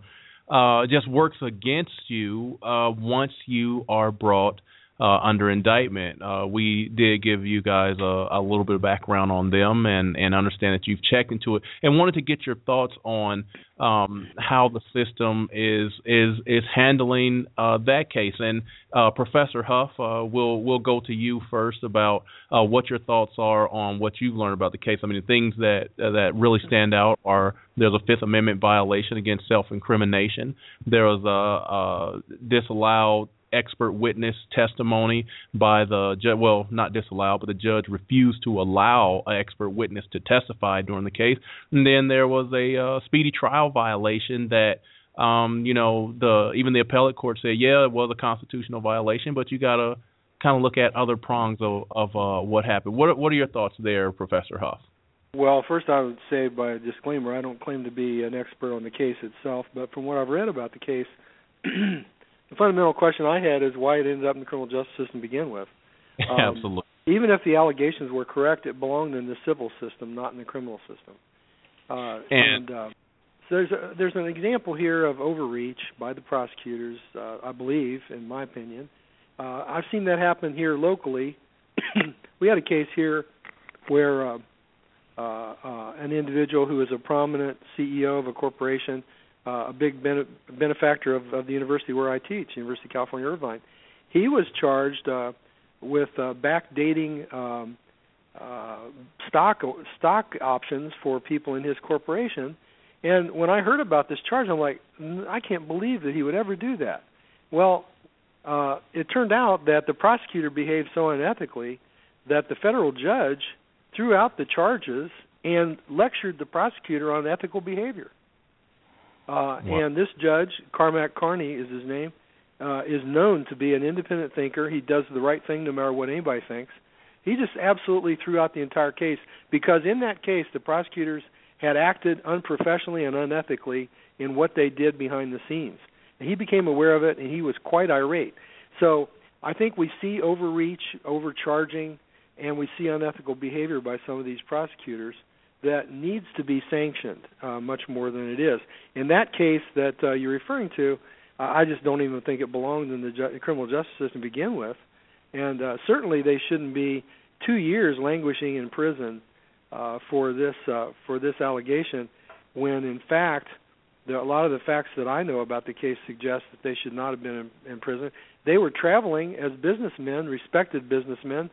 uh, just works against you uh, once you are brought uh, under indictment. Uh, we did give you guys a, a, little bit of background on them and, and understand that you've checked into it and wanted to get your thoughts on um, how the system is is is handling uh, that case. And uh, Professor Huff, uh, we'll we'll go to you first about uh, what your thoughts are on what you've learned about the case. I mean, the things that that really stand out are there's a Fifth Amendment violation against self-incrimination. There was a, a disallowed expert witness testimony by the judge. Well, not disallowed, but the judge refused to allow an expert witness to testify during the case. And then there was a uh, speedy trial violation that. Um, you know, the even the appellate court said, yeah, it was a constitutional violation, but you got to kind of look at other prongs of, of uh, what happened. What what are your thoughts there, Professor Huff? Well, first I would say by disclaimer, I don't claim to be an expert on the case itself, but from what I've read about the case, (clears throat) the fundamental question I had is why it ended up in the criminal justice system to begin with. (laughs) Um, Absolutely. even if the allegations were correct, it belonged in the civil system, not in the criminal system. Uh, and, and uh, so there's a, there's an example here of overreach by the prosecutors, uh, I believe, in my opinion. Uh, I've seen that happen here locally. (clears throat) we had a case here where uh, uh, uh, an individual who is a prominent CEO of a corporation, uh, a big bene- benefactor of, of the university where I teach, University of California Irvine, he was charged uh, with uh, backdating um, uh, stock stock options for people in his corporation. And when I heard about this charge, I'm like, I can't believe that he would ever do that. Well, uh, it turned out that the prosecutor behaved so unethically that the federal judge threw out the charges and lectured the prosecutor on ethical behavior. Uh, And this judge, Cormac Carney is his name, uh, is known to be an independent thinker. He does the right thing no matter what anybody thinks. He just absolutely threw out the entire case because in that case the prosecutors had acted unprofessionally and unethically in what they did behind the scenes. And he became aware of it and he was quite irate. So I think we see overreach, overcharging, and we see unethical behavior by some of these prosecutors that needs to be sanctioned uh, much more than it is. In that case that uh, you're referring to, uh, I just don't even think it belongs in the ju- criminal justice system to begin with, and uh, certainly they shouldn't be two years languishing in prison uh, for this uh, for this allegation, when in fact the, a lot of the facts that I know about the case suggest that they should not have been in, in prison. They were traveling as businessmen, respected businessmen,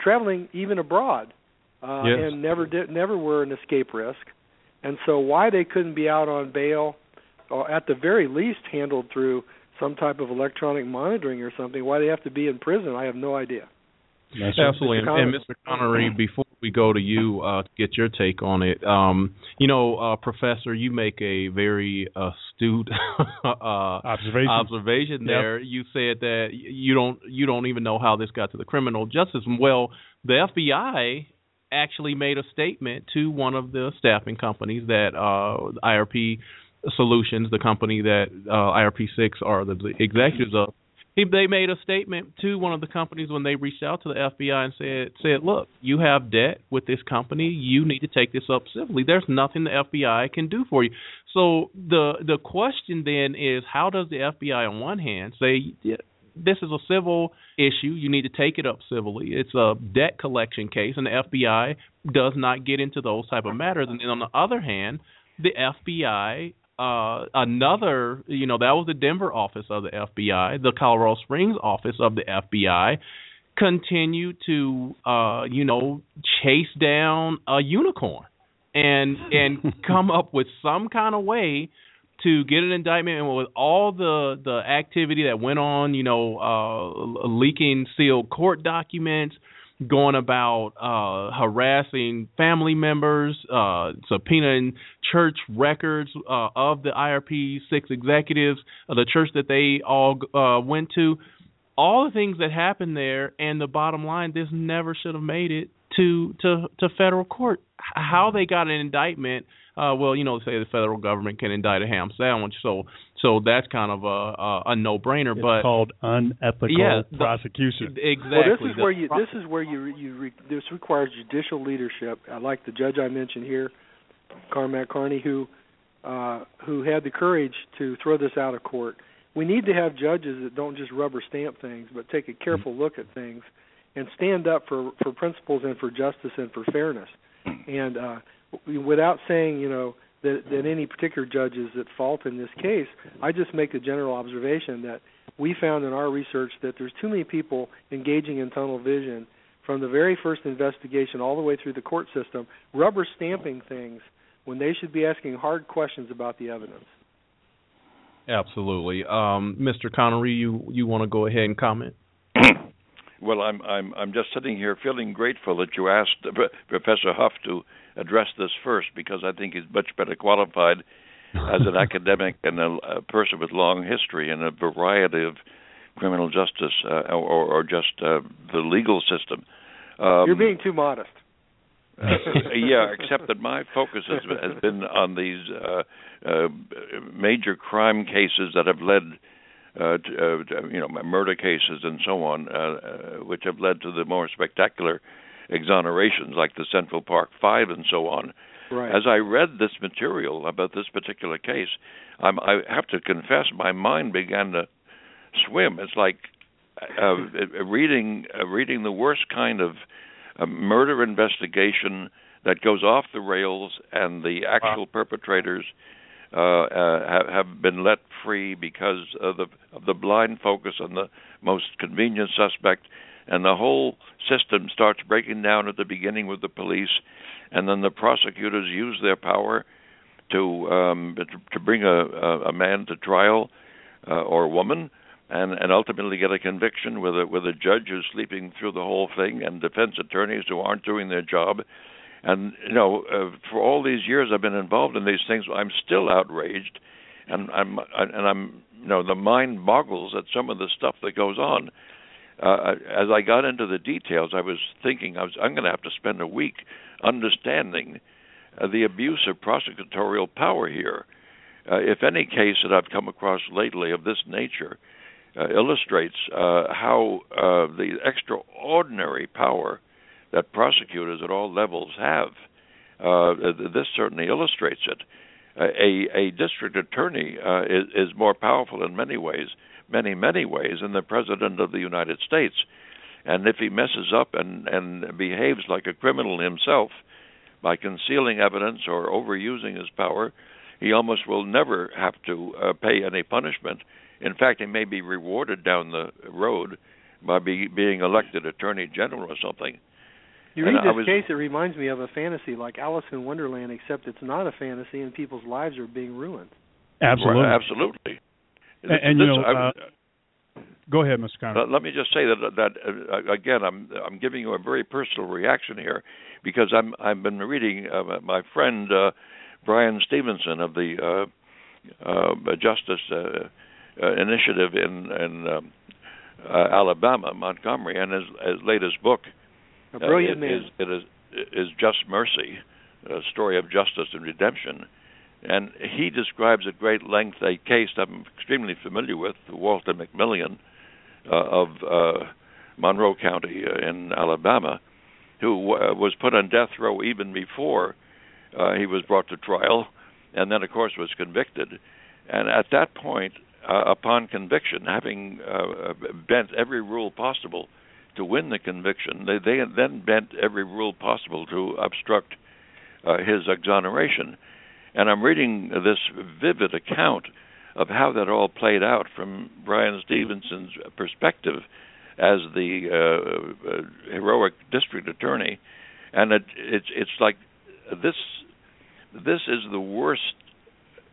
traveling even abroad, uh, Yes. and never did never were an escape risk. And so why they couldn't be out on bail, or at the very least handled through some type of electronic monitoring or something, why they have to be in prison, I have no idea. Absolutely. And, and Mr. Connery, before we go to you uh, to get your take on it, um, you know, uh, Professor, you make a very astute (laughs) uh, observation. observation Yep. there. You said that you don't you don't even know how this got to the criminal justice. Well, the FBI actually made a statement to one of the staffing companies that uh, IRP Solutions, the company that uh, IRP six are the executives of, he, they made a statement to one of the companies when they reached out to the FBI and said, said, look, you have debt with this company. You need to take this up civilly. There's nothing the FBI can do for you. So the the question then is, how does the FBI on one hand say this is a civil issue, you need to take it up civilly. It's a debt collection case, and the FBI does not get into those type of matters. And then on the other hand, the FBI uh, another, you know, that was the Denver office of the FBI, the Colorado Springs office of the FBI, continue to, uh, you know, chase down a unicorn and and (laughs) come up with some kind of way to get an indictment and with all the the activity that went on, you know, uh, leaking sealed court documents, going about uh, harassing family members, uh, subpoenaing church records uh, of the IRP six executives, uh, the church that they all uh, went to, all the things that happened there, and the bottom line, this never should have made it to to to federal court. How they got an indictment? Uh, well, you know, say the federal government can indict a ham sandwich, so so that's kind of a a, a no brainer. It's But called unethical Yeah, the- prosecution. exactly. Well, this is The where you this is where you you re, this requires judicial leadership. I like the judge I mentioned here, Cormac Carney, who uh, who had the courage to throw this out of court. We need to have judges that don't just rubber stamp things, but take a careful look at things and stand up for for principles and for justice and for fairness. And uh, w- without saying, you know, that that any particular judge is at fault in this case, I just make a general observation that we found in our research that there's too many people engaging in tunnel vision from the very first investigation all the way through the court system, rubber stamping things when they should be asking hard questions about the evidence. Absolutely, um, Mr. Connery, you you want to go ahead and comment? (clears throat) Well, I'm I'm I'm just sitting here feeling grateful that you asked uh, (laughs) Professor Huff to address this first because I think he's much better qualified as an (laughs) academic and a, a person with long history in a variety of criminal justice uh, or, or just uh, the legal system. Um, You're being too modest. (laughs) yeah, except that my focus has, has been on these uh, uh, major crime cases that have led uh, t- uh, you know, murder cases and so on, uh, uh, which have led to the more spectacular exonerations, like the Central Park Five and so on. Right. As I read this material about this particular case, I'm, I have to confess my mind began to swim. It's like uh, uh, reading uh, reading the worst kind of uh, murder investigation that goes off the rails, and the actual perpetrators uh, uh, have, have been let free because of the of the blind focus on the most convenient suspect, and the whole system starts breaking down at the beginning with the police, and then the prosecutors use their power to um, to bring a, a man to trial uh, or a woman, and and ultimately get a conviction with a with a judge who's sleeping through the whole thing, and defense attorneys who aren't doing their job. And you know, uh, for all these years I've been involved in these things, I'm still outraged, and I'm and I'm you know the mind boggles at some of the stuff that goes on. Uh, as I got into the details, I was thinking I was I'm going to have to spend a week understanding uh, the abuse of prosecutorial power here. Uh, if any case that I've come across lately of this nature uh, illustrates uh, how uh, the extraordinary power that prosecutors at all levels have, uh, this certainly illustrates it. a, a district attorney is, is more powerful in many ways, many many ways, than the president of the United States. And if he messes up and, and behaves like a criminal himself, by concealing evidence or overusing his power, he almost will never have to uh, pay any punishment. In fact, he may be rewarded down the road by be, being elected attorney general or something. You read I this was- case, it reminds me of a fantasy like Alice in Wonderland, except it's not a fantasy and people's lives are being ruined. Absolutely. Right, absolutely. And, and you know, I- uh, go ahead, Mr. Connor. Let, let me just say that that uh, again, I'm I'm giving you a very personal reaction here because I'm I've been reading uh, my friend uh, Bryan Stevenson of the uh, uh, Justice uh, uh, Initiative in in um, uh, Alabama, Montgomery, and his, his latest book A brilliant uh, man. is it is is Just Mercy, a story of justice and redemption. And he describes at great length a case that I'm extremely familiar with, Walter McMillian uh, of uh, Monroe County uh, in Alabama, who uh, was put on death row even before uh, he was brought to trial, and then, of course, was convicted. And at that point, uh, upon conviction, having uh, bent every rule possible to win the conviction, they, they then bent every rule possible to obstruct uh, his exoneration. And I'm reading this vivid account of how that all played out from Bryan Stevenson's perspective as the uh, uh, heroic district attorney, and it, it's it's like this this is the worst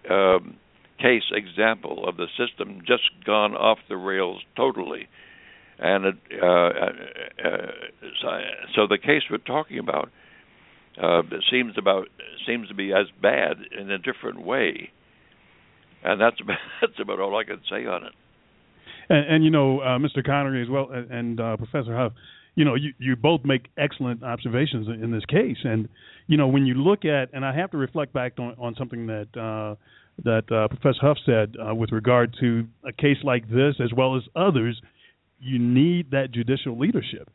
um, case example of the system just gone off the rails totally, and it, uh, uh, so, so the case we're talking about uh, seems about seems to be as bad in a different way, and that's (laughs) about, that's about all I can say on it. And, and you know, uh, Mr. Connery as well, and, uh, Professor Huff, you know, you, you both make excellent observations in this case. And you know, when you look at, and I have to reflect back on, on something that uh, that uh, Professor Huff said uh, with regard to a case like this, as well as others, you need that judicial leadership.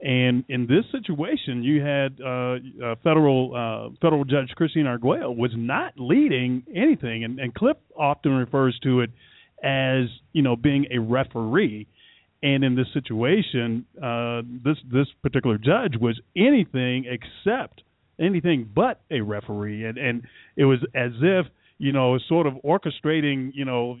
And in this situation, you had uh, uh, federal uh, federal judge Christine Arguello was not leading anything, and, and Cliff often refers to it as you know being a referee. And in this situation, uh, this this particular judge was anything except anything but a referee, and and it was as if you know sort of orchestrating. You know,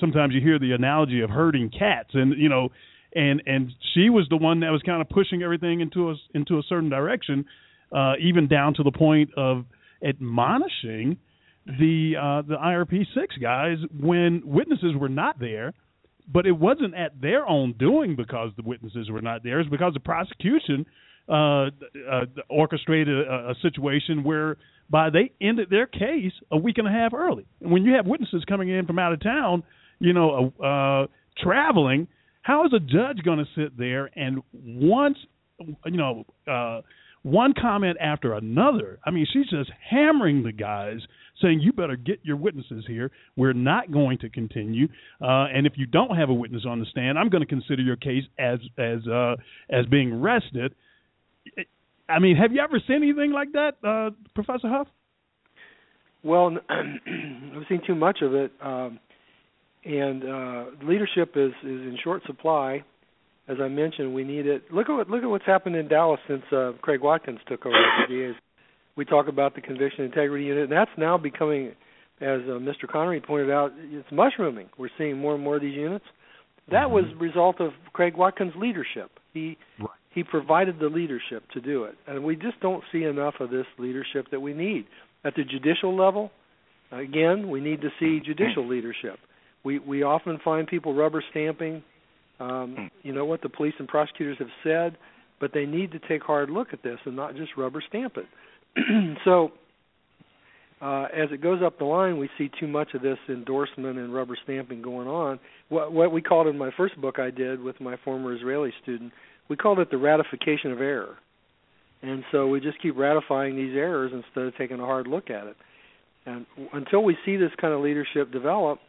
sometimes you hear the analogy of herding cats, and you know and and she was the one that was kind of pushing everything into a into a certain direction, uh, even down to the point of admonishing the uh, the IRP six guys when witnesses were not there. But it wasn't at their own doing because the witnesses were not there. It's because the prosecution uh, uh, orchestrated a, a situation whereby they ended their case a week and a half early. And when you have witnesses coming in from out of town, you know, uh, traveling, how is a judge going to sit there and once you know uh one comment after another. I mean, she's just hammering the guys, saying, "You better get your witnesses here. We're not going to continue, uh, and if you don't have a witness on the stand, I'm going to consider your case as as uh, as being rested." I mean, have you ever seen anything like that, uh, Professor Huff? Well, (clears throat) I've seen too much of it, um, and uh, leadership is is in short supply. As I mentioned, we need it. Look at what, look at what's happened in Dallas since uh, Craig Watkins took over as the DA. We talk about the conviction integrity unit, and that's now becoming, as uh, Mr. Connery pointed out, it's mushrooming. We're seeing more and more of these units. That was a result of Craig Watkins' leadership. He right. he provided the leadership to do it, and we just don't see enough of this leadership that we need at the judicial level. Again, we need to see judicial leadership. We we often find people rubber stamping um, you know what the police and prosecutors have said, but they need to take a hard look at this and not just rubber stamp it. (clears throat) so, uh, as it goes up the line, we see too much of this endorsement and rubber stamping going on. What, what we called in my first book I did with my former Israeli student, we called it the ratification of error. And so we just keep ratifying these errors instead of taking a hard look at it. And until we see this kind of leadership develop,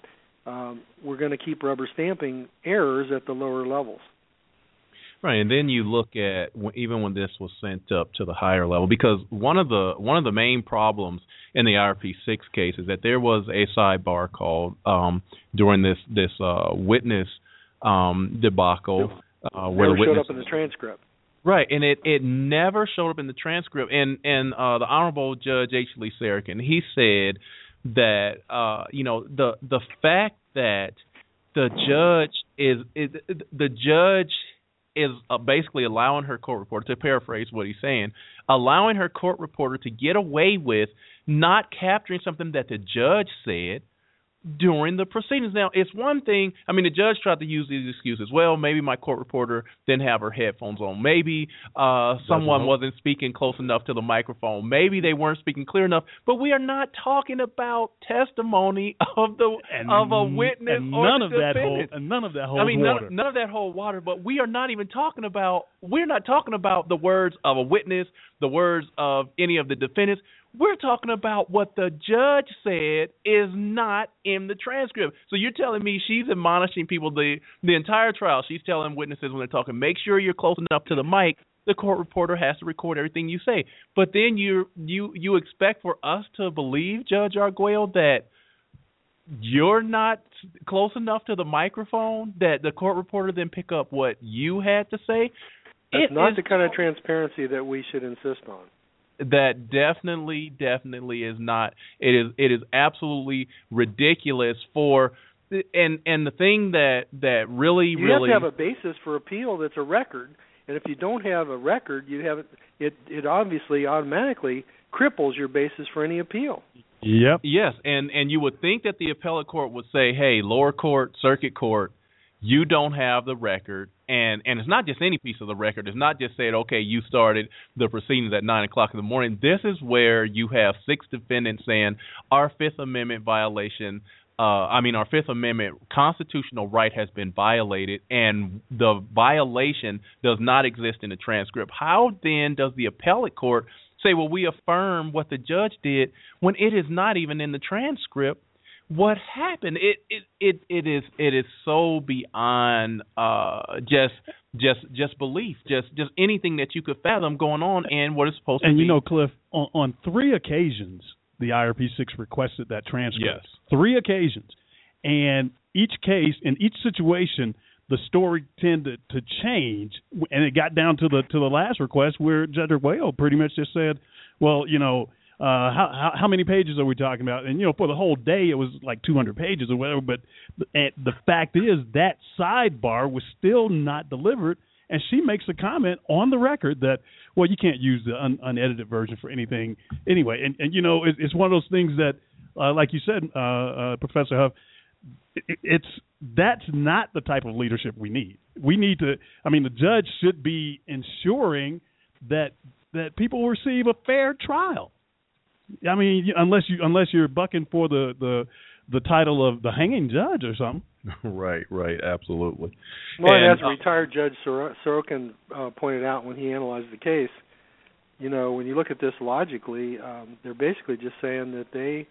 um, we're going to keep rubber stamping errors at the lower levels. Right, and then you look at even when this was sent up to the higher level, because one of the one of the main problems in the IRP six case is that there was a sidebar called um, during this this uh, witness um, debacle uh, where never the witness showed up in the transcript. Right, and it it never showed up in the transcript. And and uh, the Honorable Judge H. Lee Sarokin, he said that uh, you know the the fact that the judge is, is the judge is uh, basically allowing her court reporter to paraphrase what he's saying, allowing her court reporter to get away with not capturing something that the judge said during the proceedings. Now, it's one thing. I mean, the judge tried to use these excuses. Well, maybe my court reporter didn't have her headphones on. Maybe uh, someone wasn't speaking close enough to the microphone. Maybe they weren't speaking clear enough. But we are not talking about testimony of the and, of a witness and or none of that whole and none of that whole I mean, water. none, none of that whole water. But we are not even talking about. We're not talking about the words of a witness, the words of any of the defendants. We're talking about what the judge said is not in the transcript. So you're telling me she's admonishing people the the entire trial. She's telling witnesses when they're talking, make sure you're close enough to the mic. The court reporter has to record everything you say. But then you you you expect for us to believe Judge Arguello that you're not close enough to the microphone that the court reporter then pick up what you had to say. That's It not is the kind of transparency that we should insist on. That definitely definitely is not it is it is absolutely ridiculous for and and the thing that that really You really have to have a basis for appeal that's a record, and if you don't have a record, you have it. It obviously automatically cripples your basis for any appeal. Yep. Yes, and and you would think that the appellate court would say, "Hey, lower court, circuit court, you don't have the record." And and it's not just any piece of the record. It's not just said, "Okay, you started the proceedings at nine o'clock in the morning." This is where you have six defendants saying our Fifth Amendment violation. Uh, I mean, our Fifth Amendment constitutional right has been violated, and the violation does not exist in the transcript. How then does the appellate court say, well, we affirm what the judge did when it is not even in the transcript what happened. It it it, it is it is so beyond uh just just just belief, just just anything that you could fathom going on and what is supposed to be And you know, Cliff, on, on three occasions, the IRP six requested that transcript. Yes. Three occasions, and each case in each situation, the story tended to change, and it got down to the to the last request where Judge Whale pretty much just said, "Well, you know." Uh, how, how many pages are we talking about? And you know, for the whole day, it was like 200 pages or whatever. But the, the fact is that sidebar was still not delivered, and she makes a comment on the record that well you can't use the un- unedited version for anything anyway and and you know it, it's one of those things that uh, like you said uh, uh, professor huff it, it's that's not the type of leadership we need we need to i mean the judge should be ensuring that that people receive a fair trial i mean unless you unless you're bucking for the the the title of the hanging judge or something (laughs) right, right, absolutely. Well, And, as uh, retired Judge Sor- Sorokin uh, pointed out when he analyzed the case, you know, when you look at this logically, um, they're basically just saying that they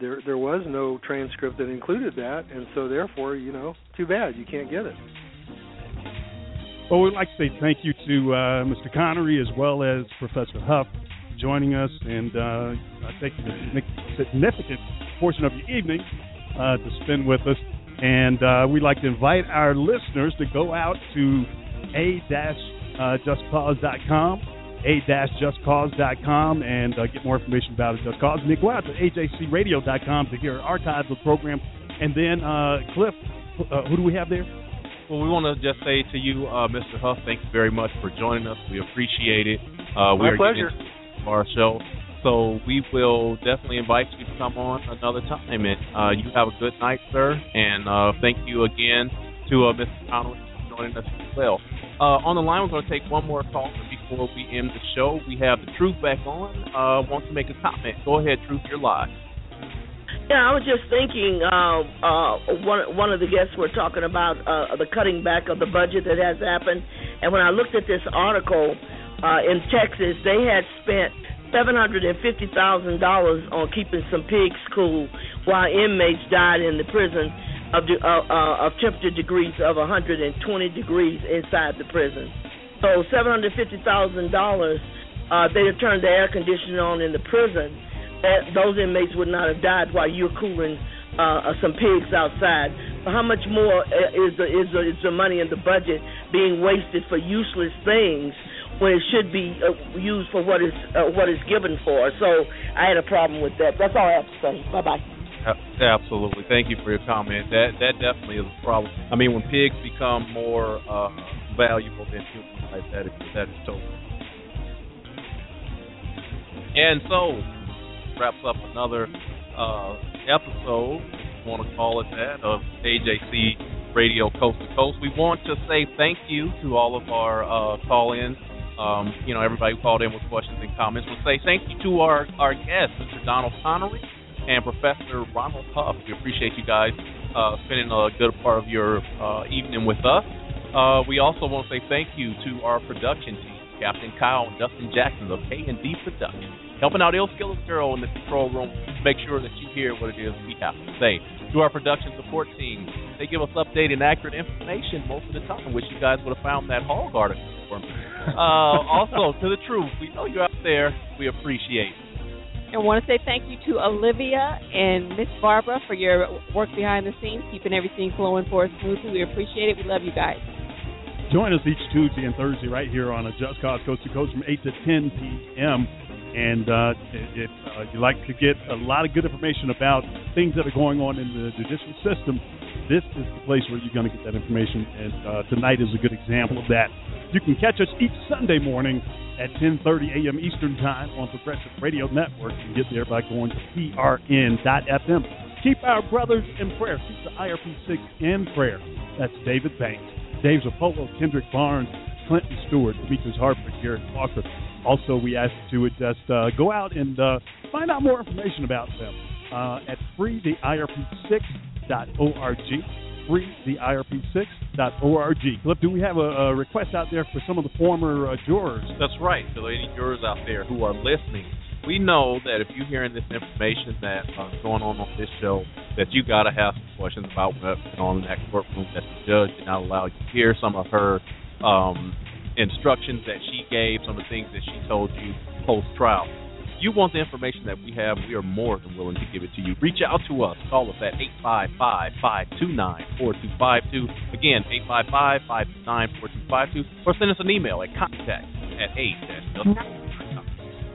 there there was no transcript that included that, and so therefore, you know, too bad you can't get it. Well, we'd like to say thank you to uh, Mr. Connery as well as Professor Huff joining us and uh, taking a significant portion of your evening uh, to spend with us. And uh, we'd like to invite our listeners to go out to a-justcause.com, a-justcause.com, and uh, get more information about a Just Cause. And then go out to ajcradio.com to hear archives of the program. And then, uh, Cliff, uh, who do we have there? Well, we want to just say to you, uh, Mr. Huff, thanks very much for joining us. We appreciate it. Uh, My pleasure. Our show. So we will definitely invite you to come on another time. And uh, you have a good night, sir. And uh, thank you again to uh, Mr. Connery for joining us as well. Uh, on the line, we're going to take one more call before we end the show. We have the Truth back on. Uh, wants to make a comment. Go ahead, Truth. You're live. Yeah, I was just thinking. Uh, uh, one one of the guests were talking about uh, the cutting back of the budget that has happened, and when I looked at this article uh, in Texas, they had spent seven hundred and fifty thousand dollars on keeping some pigs cool while inmates died in the prison of uh, uh, of temperature degrees of 120 degrees inside the prison. So seven hundred fifty thousand dollars, uh, they had turned the air conditioning on in the prison. That those inmates would not have died while you're cooling uh, some pigs outside. How much more uh, is the is the is the money in the budget being wasted for useless things? When it should be uh, used for what is uh, what is given for. So I had a problem with that. That's all I have to say. Bye bye. Absolutely. Thank you for your comment. That that definitely is a problem. I mean, when pigs become more uh, valuable than human life, that is that is totally. And so wraps up another uh, episode. We want to call it that of AJC Radio Coast to Coast. We want to say thank you to all of our uh, call-ins um, you know, everybody who called in with questions and comments. We'll say thank you to our, our guests, Mr. Donald Connery and Professor Ronald Huff. We appreciate you guys uh, spending a good part of your uh, evening with us. Uh, we also want to say thank you to our production team, Captain Kyle and Dustin Jackson of K&D Production, helping out Ill Skillet Girl in the control room to make sure that you hear what it is we have to say. To our production support team, they give us updated and accurate information most of the time, which you guys would have found that hog article for me. Uh, also, to the truth, we know you're out there. We appreciate it. And want to say thank you to Olivia and Miss Barbara for your work behind the scenes, keeping everything flowing for us smoothly. We appreciate it. We love you guys. Join us each Tuesday and Thursday right here on a Just Cause Coast to Coast from 8 to 10 p.m. And uh, if uh, you like to get a lot of good information about things that are going on in the judicial system, this is the place where you're going to get that information. And uh, tonight is a good example of that. You can catch us each Sunday morning at 10:30 a.m. Eastern Time on Progressive Radio Network. You can get there by going to prn.fm. Keep our brothers in prayer. Keep the IRP6 in prayer. That's David Banks, Dave Zirpolo, Kendrick Barnes, Clinton Stewart, Demetrius Harper, Garrett Walker. Also, we ask you to just uh, go out and uh, find out more information about them uh, at freetheirp6.org freetheirp6.org. Cliff, do we have a, a, request out there for some of the former uh, jurors? That's right. So any jurors out there who are listening, we know that if you're hearing this information that's uh, going on on this show, that you got to have some questions about what's going on in that courtroom, that the judge did not allow you to hear some of her um, instructions that she gave, some of the things that she told you post-trial you want the information that we have, we are more than willing to give it to you. Reach out to us. Call us at 855-529-4252. Again, 855-529-4252. Or send us an email at contact at 8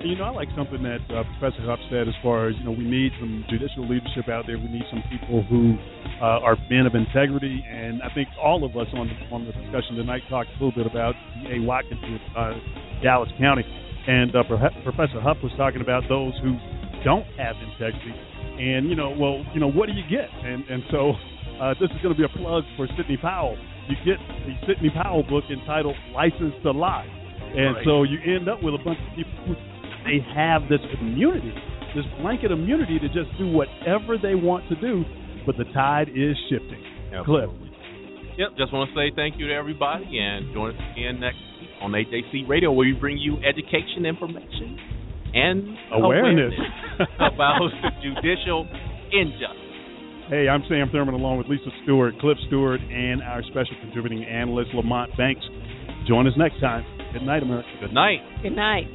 you know, I like something that uh, Professor Huff said as far as, you know, we need some judicial leadership out there. We need some people who uh, are men of integrity. And I think all of us on the, on the discussion tonight talked a little bit about D.A. Watkins with uh, Dallas County. And uh, Professor Huff was talking about those who don't have integrity. And, you know, well, you know, what do you get? And, and so uh, this is going to be a plug for Sidney Powell. You get the Sidney Powell book entitled License to Lie. And right. so you end up with a bunch of people who they have this immunity, this blanket immunity to just do whatever they want to do, but the tide is shifting. Absolutely. Cliff. Yep, just want to say thank you to everybody and join us again next week on AJC Radio, where we bring you education, information, and Awareness. about judicial injustice. Hey, I'm Sam Thurman along with Lisa Stewart, Cliff Stewart, and our special contributing analyst, Lamont Banks. Join us next time. Good night, America. Good night. Good night.